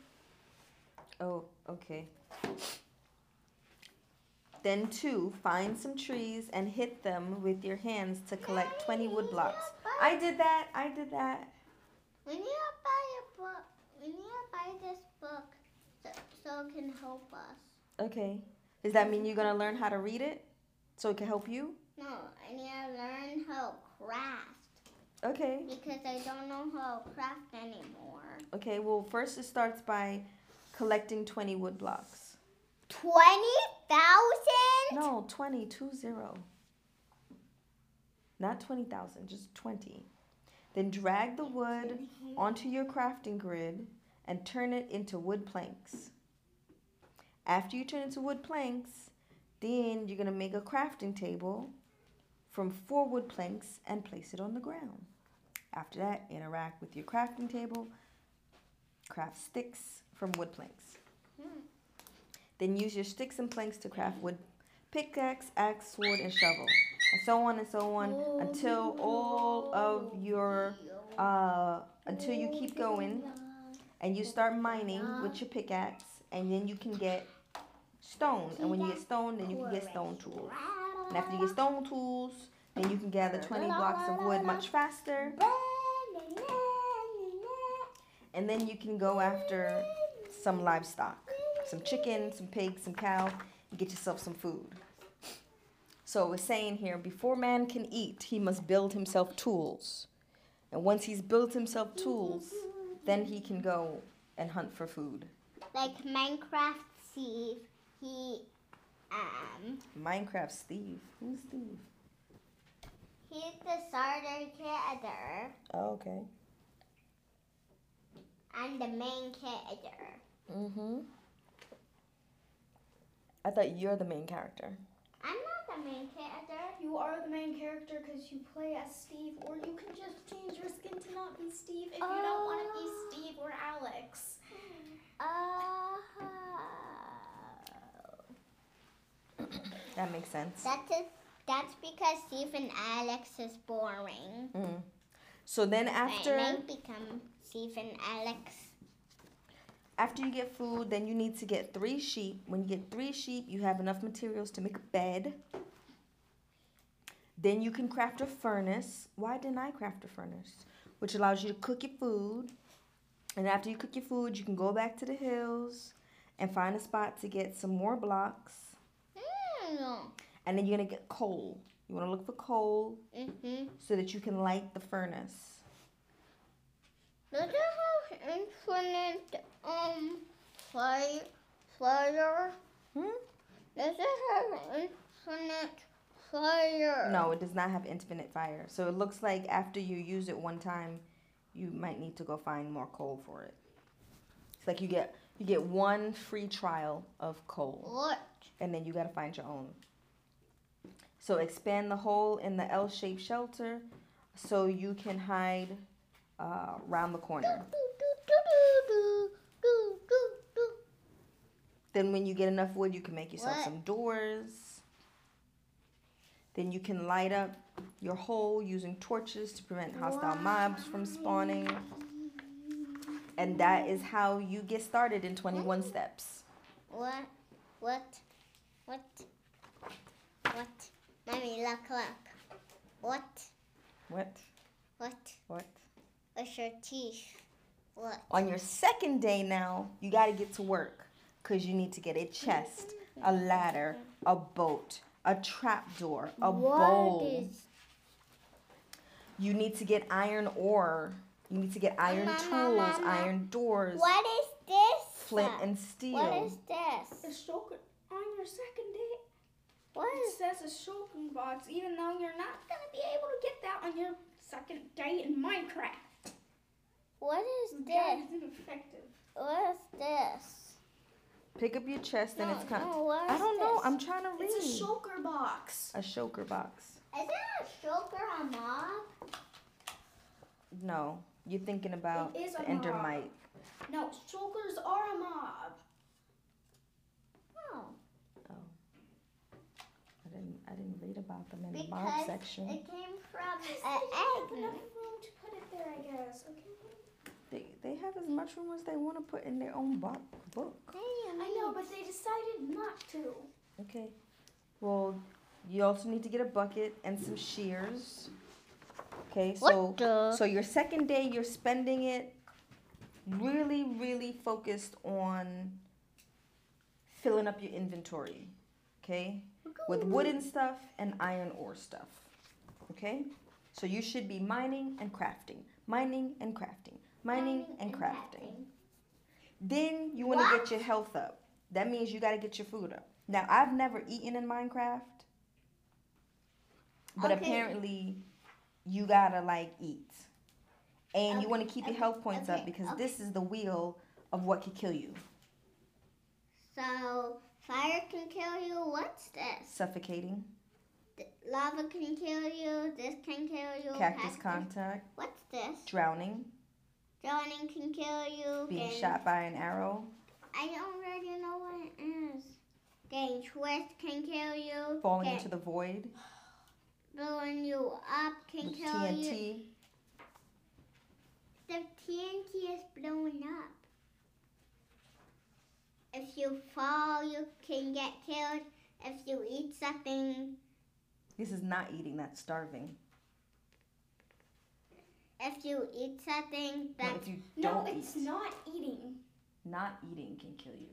Oh, okay. Then two, find some trees and hit them with your hands to collect 20 wood blocks. I did that. I did that. We need to buy a book. We need to buy this book so, so it can help us. Okay. Does that mean you're going to learn how to read it so it can help you? No, I need to learn how to craft Okay. because I don't know how to craft anymore. Okay, well, first it starts by collecting 20 wood blocks. 20,000? No, 20, two zero. Not 20,000, just 20. Then drag the wood onto your crafting grid and turn it into wood planks. After you turn it into wood planks, then you're going to make a crafting table from four wood planks and place it on the ground. After that, interact with your crafting table, craft sticks from wood planks. Hmm. Then use your sticks and planks to craft wood pickaxe, axe, sword, and shovel, and so on and so on until all of your uh, until you keep going and you start mining with your pickaxe, and then you can get stone. And when you get stone, then you can get stone tools. And after you get stone tools, then you can gather 20 blocks of wood much faster. And then you can go after some livestock, some chicken, some pig, some cow, and get yourself some food. So it's saying here, before man can eat, he must build himself tools. And once he's built himself tools, then he can go and hunt for food. Like Minecraft Steve, he um Minecraft Steve. Who's Steve? he's the starter character Oh, okay. I'm the main character. Mm-hmm. I thought you're the main character. I'm not the main character. You are the main character because you play as Steve, or you can just change your skin to not be Steve if you don't want to be Steve or Alex. Oh, That makes sense. that's a, that's because Steve and Alex is boring. Mm. So then after I might become Steve and Alex. After you get food, then you need to get three sheep. When you get three sheep, you have enough materials to make a bed. Then you can craft a furnace. Why didn't I craft a furnace? Which allows you to cook your food. And after you cook your food, you can go back to the hills and find a spot to get some more blocks. Mm. And then you're gonna get coal. You wanna look for coal Mm-hmm. so that you can light the furnace. Does it have infinite um fire? Fire? Hmm? Does it have infinite fire? No, it does not have infinite fire. So it looks like after you use it one time, you might need to go find more coal for it. It's like you get you get one free trial of coal, What? and then you gotta find your own. So expand the hole in the L-shaped shelter, so you can hide uh, around the corner. Then when you get enough wood, you can make yourself What? some doors. Then you can light up your hole using torches to prevent hostile mobs from spawning. And that is how you get started in 21 steps. What? What? What? What? Mommy, look, look. What? What? What? What? What's your teeth? What? On your second day now, you got to get to work because you need to get a chest, a ladder, a boat, a trapdoor, a bowl. What is You need to get iron ore. You need to get iron Mama, tools, Mama. iron doors, What is this? flint and steel. What is this? A shulker on your second day. What It says a shulker box, even though you're not gonna be able to get that on your second day in Minecraft. what is this? is ineffective. What is this? Pick up your chest and it's kind no, what I don't know. this? I'm trying to read. It's a shulker box. a shulker box. Is it a shulker a mob? No, you're thinking about It is the a mob. endermite. No, shulkers are a mob. No. I didn't. I didn't read about them in the mob Because section. it came from Because an they have egg. enough room to put it there, I guess. Okay. They have as much room as they want to put in their own bo- book. I know, but they decided not to. Okay. Well, you also need to get a bucket and some shears. Okay, so so your second day you're spending it really really focused on filling up your inventory. Okay? With wooden stuff and iron ore stuff. Okay? So you should be mining and crafting. Mining and crafting. Mining and crafting. Then you want to get your health up. That means you got to get your food up. Now, I've never eaten in Minecraft, but Okay. apparently you got to like eat. And you want to keep your health points up because okay. this is the wheel of what could kill you. So fire can kill you. What's this? Suffocating, Lava can kill you. This can kill you. cactus contact, What's this? drowning, Drowning can kill you. being Getting- shot by an arrow, I already know what it is. Getting twist can kill you. falling Get- into the void blowing you up can with kill you. TNT. The TNT is blowing up. If you fall, you can get killed. If you eat something, This is not eating, that's starving. If you eat something, No, that if No, it's eat, not eating. not eating can kill you.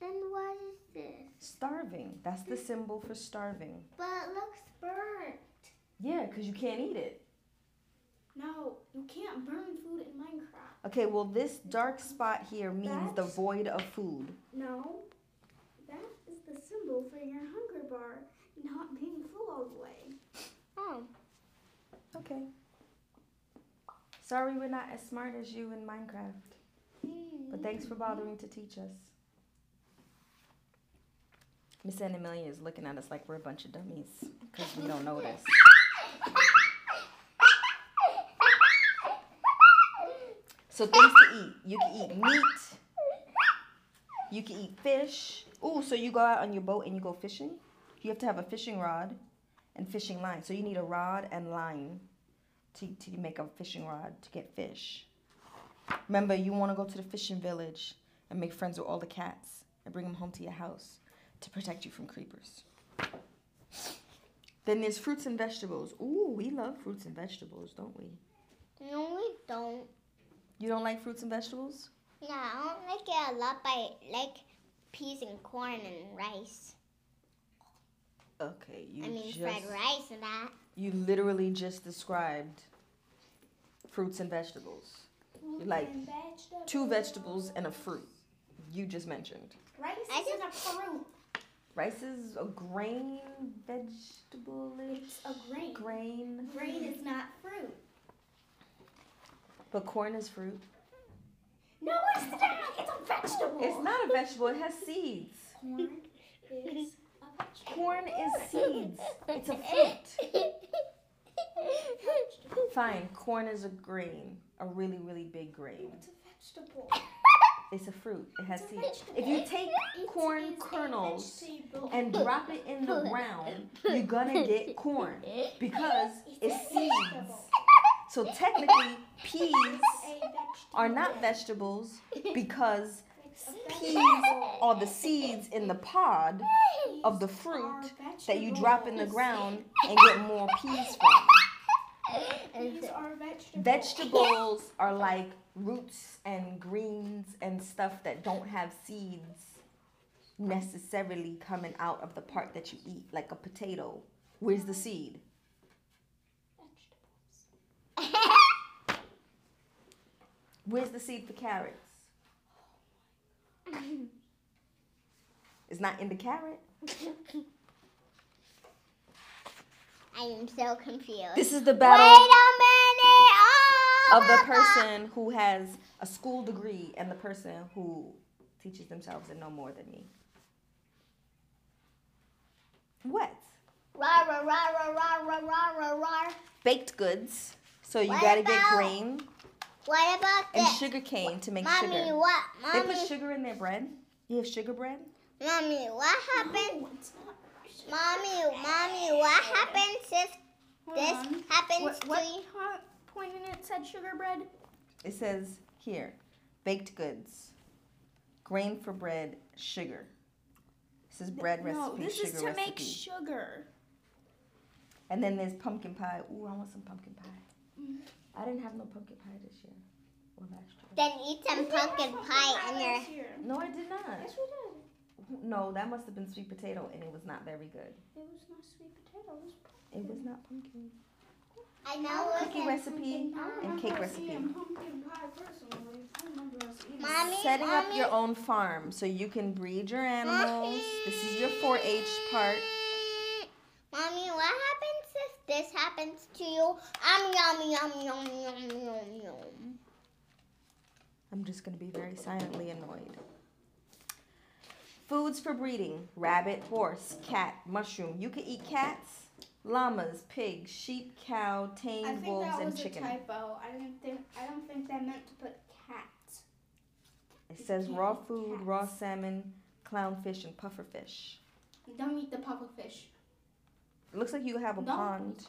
then what is this? Starving, that's the symbol for starving. But it looks burnt. Yeah, because you can't eat it. No, you can't burn food in Minecraft. Okay, well, this dark spot here means the void of food. No, that is the symbol for your hunger bar not being full all the way. Okay. Sorry we're not as smart as you in Minecraft, but thanks for bothering to teach us. Miss Anna is looking at us like we're a bunch of dummies because we don't know this. So things to eat. You can eat meat. You can eat fish. Ooh, so you go out on your boat and you go fishing? You have to have a fishing rod and fishing line. So you need a rod and line to, to make a fishing rod to get fish. Remember, you want to go to the fishing village and make friends with all the cats and bring them home to your house to protect you from creepers. Then there's fruits and vegetables. Ooh, we love fruits and vegetables, don't we? No, we don't. You don't like fruits and vegetables? Yeah, I don't like it a lot, but I like peas and corn and rice. Okay, you I mean, just fried rice and that. you literally just described fruits and vegetables. Like two vegetables and a fruit. You just mentioned. Rice I isn't a fruit. Rice is a grain vegetable It's a grain. grain, Grain is not fruit. but corn is fruit. No, it's not. It's a vegetable. It's not a vegetable. It has seeds. Corn is a vegetable. Corn is seeds. It's a fruit. Fine, corn is a grain, a really really big grain. It's a vegetable. It's a fruit. It has seeds. If you take It corn kernels and drop it in the ground, you're gonna get corn because it's seeds. So technically, peas are not vegetables because It's peas are the seeds in the pod of the fruit that you drop in the ground and get more peas from. Are vegetables. Vegetables are like roots and greens and stuff that don't have seeds necessarily coming out of the part that you eat, like a potato. Where's the seed? Where's the seed for carrots? it's not in the carrot. I am so confused. This is the battle oh, of the person who has a school degree and the person who teaches themselves and know more than me. What? Baked goods. So you what gotta about? get grain. What about and this? sugar cane to make Mommy, sugar. what? They put sugar in their bread. You have sugar bread? mommy, what happened? No. Mommy, mommy, what happens if this on. happens What, to you? po- point in it said sugar bread? It says here, baked goods, grain for bread, sugar. This is bread no, recipe, No, this is to recipe. make sugar. and then there's pumpkin pie. Ooh, I want some pumpkin pie. Mm. I didn't have no pumpkin pie this year. Or last year. Then eat some pumpkin pie in your. Here. No, I did not. Yes, we did. No, that must have been sweet potato, and it was not very good. It was not sweet potato. It was not pumpkin. I know Cookie what recipe I and remember cake us recipe. eating pumpkin pie personally. I remember us. Mommy, Setting up your own farm so you can breed your animals. This is your 4-H part. Mommy, what happens if this happens to you? Um, yum, yum, yum, yum, yum, yum. I'm just going to be very silently annoyed. Foods for breeding rabbit, horse, cat, mushroom. You can eat cats, llamas, pigs, sheep, cow, tame wolves, and chicken. I think that and was chicken. a typo. I didn't think. I don't think that meant to put cat. It says raw food, raw salmon, clownfish, and pufferfish. Don't eat the pufferfish. It looks like you have a Don't pond.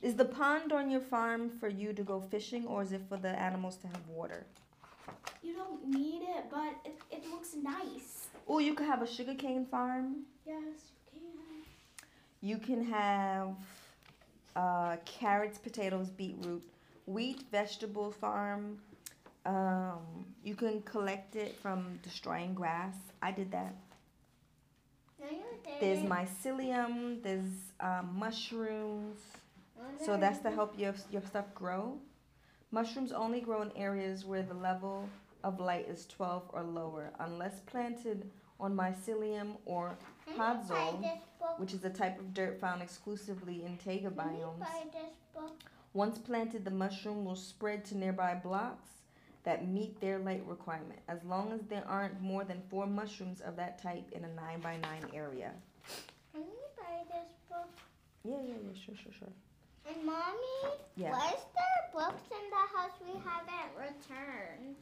Is the pond on your farm for you to go fishing, or is it for the animals to have water? You don't need it, but it, it looks nice. Oh, you could have a sugarcane farm. Yes, you can. You can have uh, carrots, potatoes, beetroot, wheat, vegetable farm. Um, you can collect it from destroying grass. I did that. There's mycelium. There's um, mushrooms. So that's to help your your stuff grow. Mushrooms only grow in areas where the level of light is 12 or lower, unless planted on mycelium or podzol, which is a type of dirt found exclusively in taiga biomes. buy this book? Once planted, the mushroom will spread to nearby blocks that meet their light requirement, as long as there aren't more than four mushrooms of that type in a 9 by 9 area. Can you buy this book? Yeah, yeah, yeah, sure, sure, sure. And mommy, Yeah. why is there books in the house we haven't returned?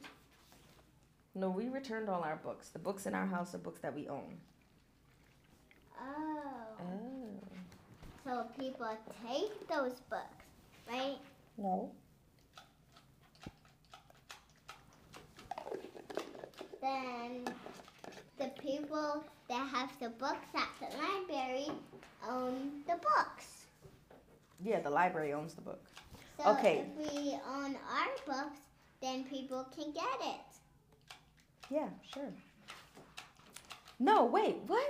No, we returned all our books. The books in our house are books that we own. Oh. Oh. So people take those books, right? No. Then the people that have the books at the library own the books. Yeah, the library owns the book. So Okay. if we own our books, then people can get it. Yeah, sure. No, wait, what?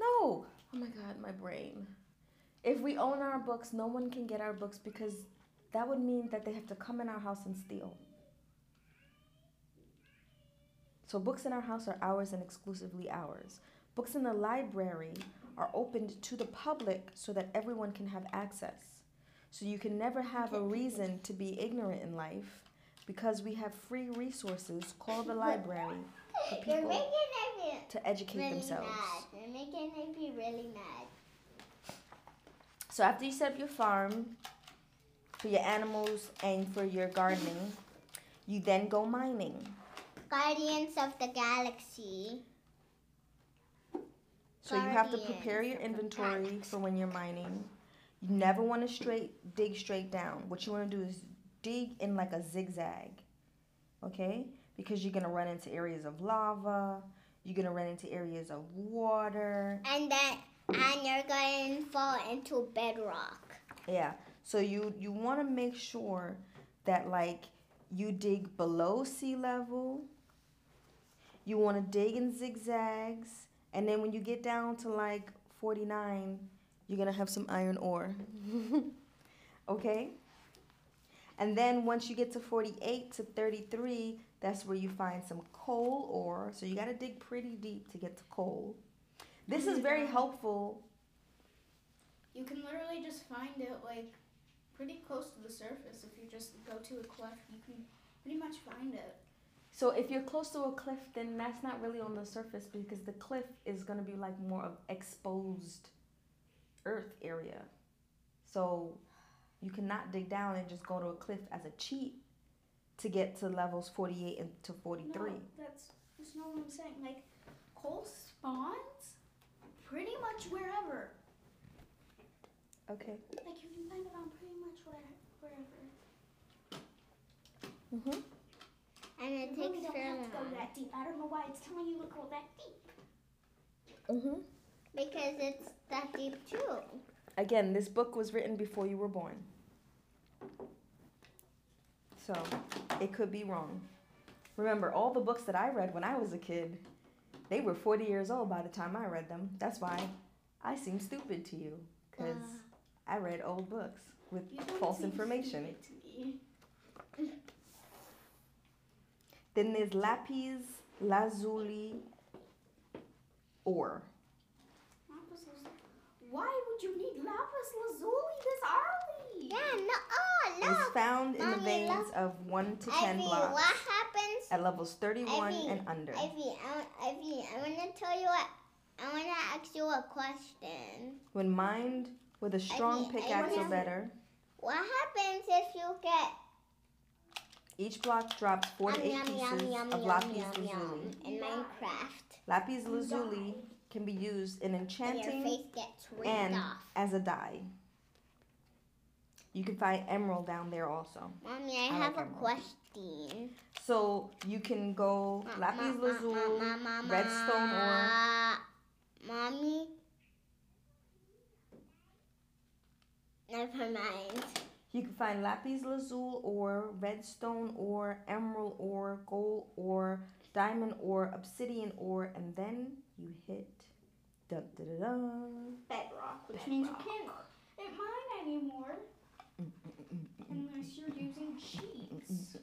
No. Oh my god, my brain. If we own our books, no one can get our books because that would mean that they have to come in our house and steal. So books in our house are ours and exclusively ours. Books in the library are opened to the public so that everyone can have access. So you can never have a reason to be ignorant in life because we have free resources called the library for people to educate really themselves. mad. You're making me really mad. So after you set up your farm for your animals and for your gardening, you then go mining. Guardians of the Galaxy. So you have to prepare your inventory for when you're mining. You never want to straight dig straight down. What you want to do is dig in like a zigzag. Okay? Because you're going to run into areas of lava, you're going to run into areas of water. And then and you're going to fall into bedrock. Yeah. So you you want to make sure that like you dig below sea level. You want to dig in zigzags, and then when you get down to like 49, you're going to have some iron ore. okay? And then once you get to 48 to 33, that's where you find some coal ore. So you got to dig pretty deep to get to coal. This is very helpful You can literally just find it like pretty close to the surface. If you just go to a cleft. you can pretty much find it. So if you're close to a cliff, then that's not really on the surface because the cliff is gonna be like more of exposed earth area. So you cannot dig down and just go to a cliff as a cheat to get to levels 48 and to 43. No, that's that's not what I'm saying. Like coal spawns pretty much wherever. Okay. Like you can find it on pretty much where, wherever. Mhm. And it you really takes don't very have to go that deep. I don't know why it's telling you to go that deep. Mhm. Because it's that deep too. Again, this book was written before you were born. So, it could be wrong. Remember, all the books that I read when I was a kid, they were 40 years old by the time I read them. That's why I seem stupid to you, because I read old books with You don't false information. stupid to me. Then there's lapis lazuli ore. Lapis lazuli. Why would you need lapis lazuli this early? Yeah, no. Oh, It's found in the veins look. of 1 to 10 Ivy, blocks what happens? at levels 31 Ivy, and under. Ivy, I, Ivy, I want to tell you what. I want to ask you a question. When mined with a strong Ivy, pickaxe Ivy. or better, What happens if you get each block drops 4 to 8 yum, yum, pieces yum, of yum, lapis yum, lazuli. in Minecraft? Lapis lazuli can be used in enchanting and off. as a dye. You can find emerald down there also. Mommy, I, I have like a emerald. question. So you can go lapis Ma- lazuli, ma- ma- ma- redstone ore. Mommy? Never mind. You can find lapis lazuli or redstone or emerald or gold or diamond or obsidian ore, and then you hit dun, dun, dun, dun. Bedrock, which means you can't hit mine anymore unless you're using cheats.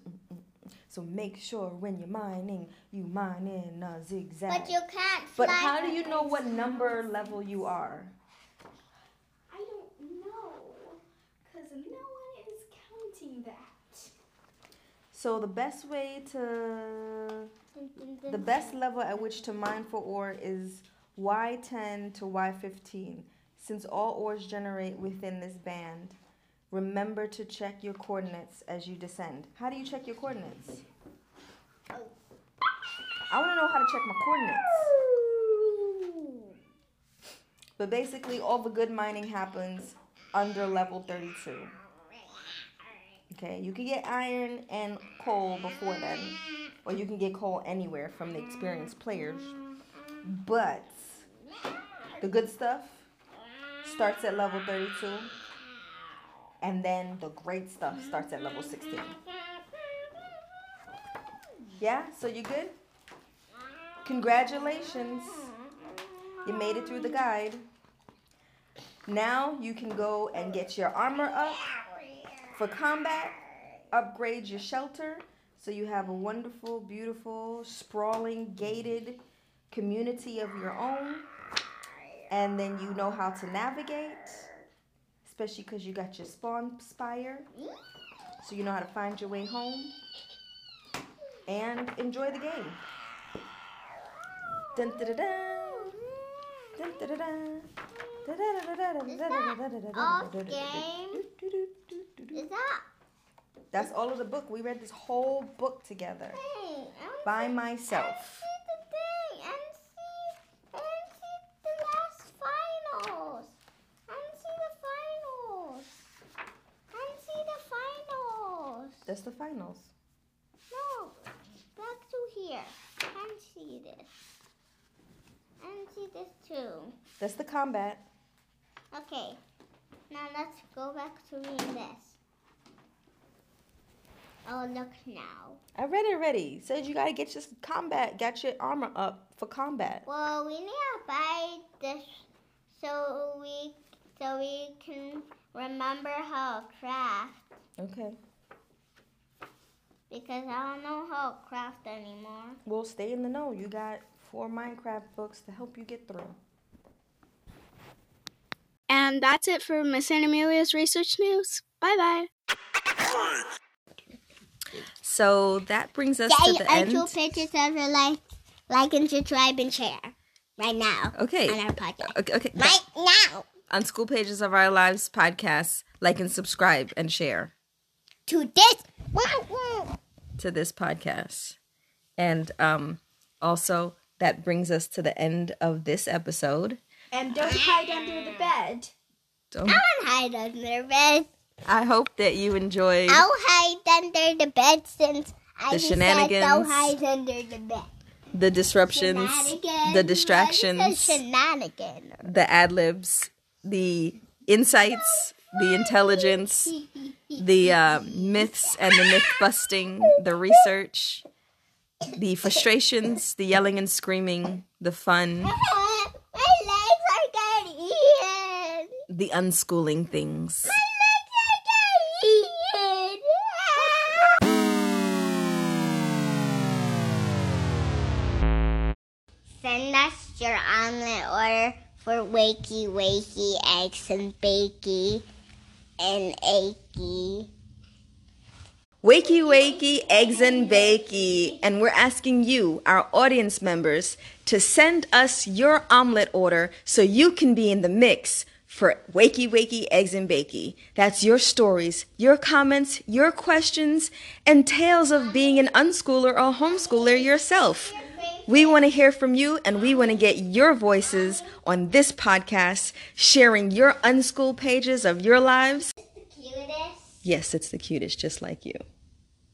So make sure when you're mining, you mine in a zigzag. But you can't fly. But how do you know what number level you are? I don't know, cause no one is counting that. So the best way to the best level at which to mine for ore is Y10 to Y15. Since all ores generate within this band, remember to check your coordinates as you descend. How do you check your coordinates? I want to know how to check my coordinates. But basically, all the good mining happens under level 32. Okay, you can get iron and coal before then, or you can get coal anywhere from the experienced players. But the good stuff starts at level 32, and then the great stuff starts at level 16. Yeah, so you good? Congratulations. You made it through the guide. Now you can go and get your armor up for combat, upgrade your shelter so you have a wonderful, beautiful, sprawling, gated community of your own. And then you know how to navigate, especially because you got your spawn spire. So you know how to find your way home and enjoy the game. Dun, da, da, da. Dun, da, da, da. Is that da, game? Is that? That's all of the book. We read this whole book together Hey, by myself. see the thing and see and see the last finals. And see the finals. And see the finals. That's the finals. No, back to here. And see this. And see this too. That's the combat. Okay. Now let's go back to reading this. Oh, look now. I read it already. Said you gotta get your combat, got your armor up for combat. Well, we need to buy this so we so we can remember how to craft Okay. because I don't know how to craft anymore. Well, stay in the know. You got four Minecraft books to help you get through. And that's it for Miss Anna Amelia's research news. Bye bye. So that brings us Get to the end. two pictures of your like, like and subscribe and share right now Okay. on our podcast. Okay. okay. Right now Unschool Pages of Our Lives podcast, like and subscribe and share to this. Wow, wow. to this podcast. And um, also, that brings us to the end of this episode. And don't hide under the bed. Don't, I won't hide under the bed. I hope that you enjoyed I'll hide under the bed since I The just said don't shenanigans. hide under the bed. the disruptions, Shenanigans. the distractions, is a shenanigan? the ad libs, the insights, the intelligence, the uh, myths and the myth busting, the research, the frustrations, the yelling and screaming, the fun, My legs are getting eaten. The unschooling things. My legs are getting eaten. Send us your omelet order for wakey wakey eggs and bakey and achy. Wakey, wakey, eggs and bakey. And we're asking you, our audience members, to send us your omelet order so you can be in the mix for Wakey, wakey, eggs and bakey. That's your stories, your comments, your questions, and tales of being an unschooler or homeschooler yourself. We want to hear from you and we want to get your voices on this podcast, sharing your unschool pages of your lives. Cutest. Yes, it's the cutest, just like you.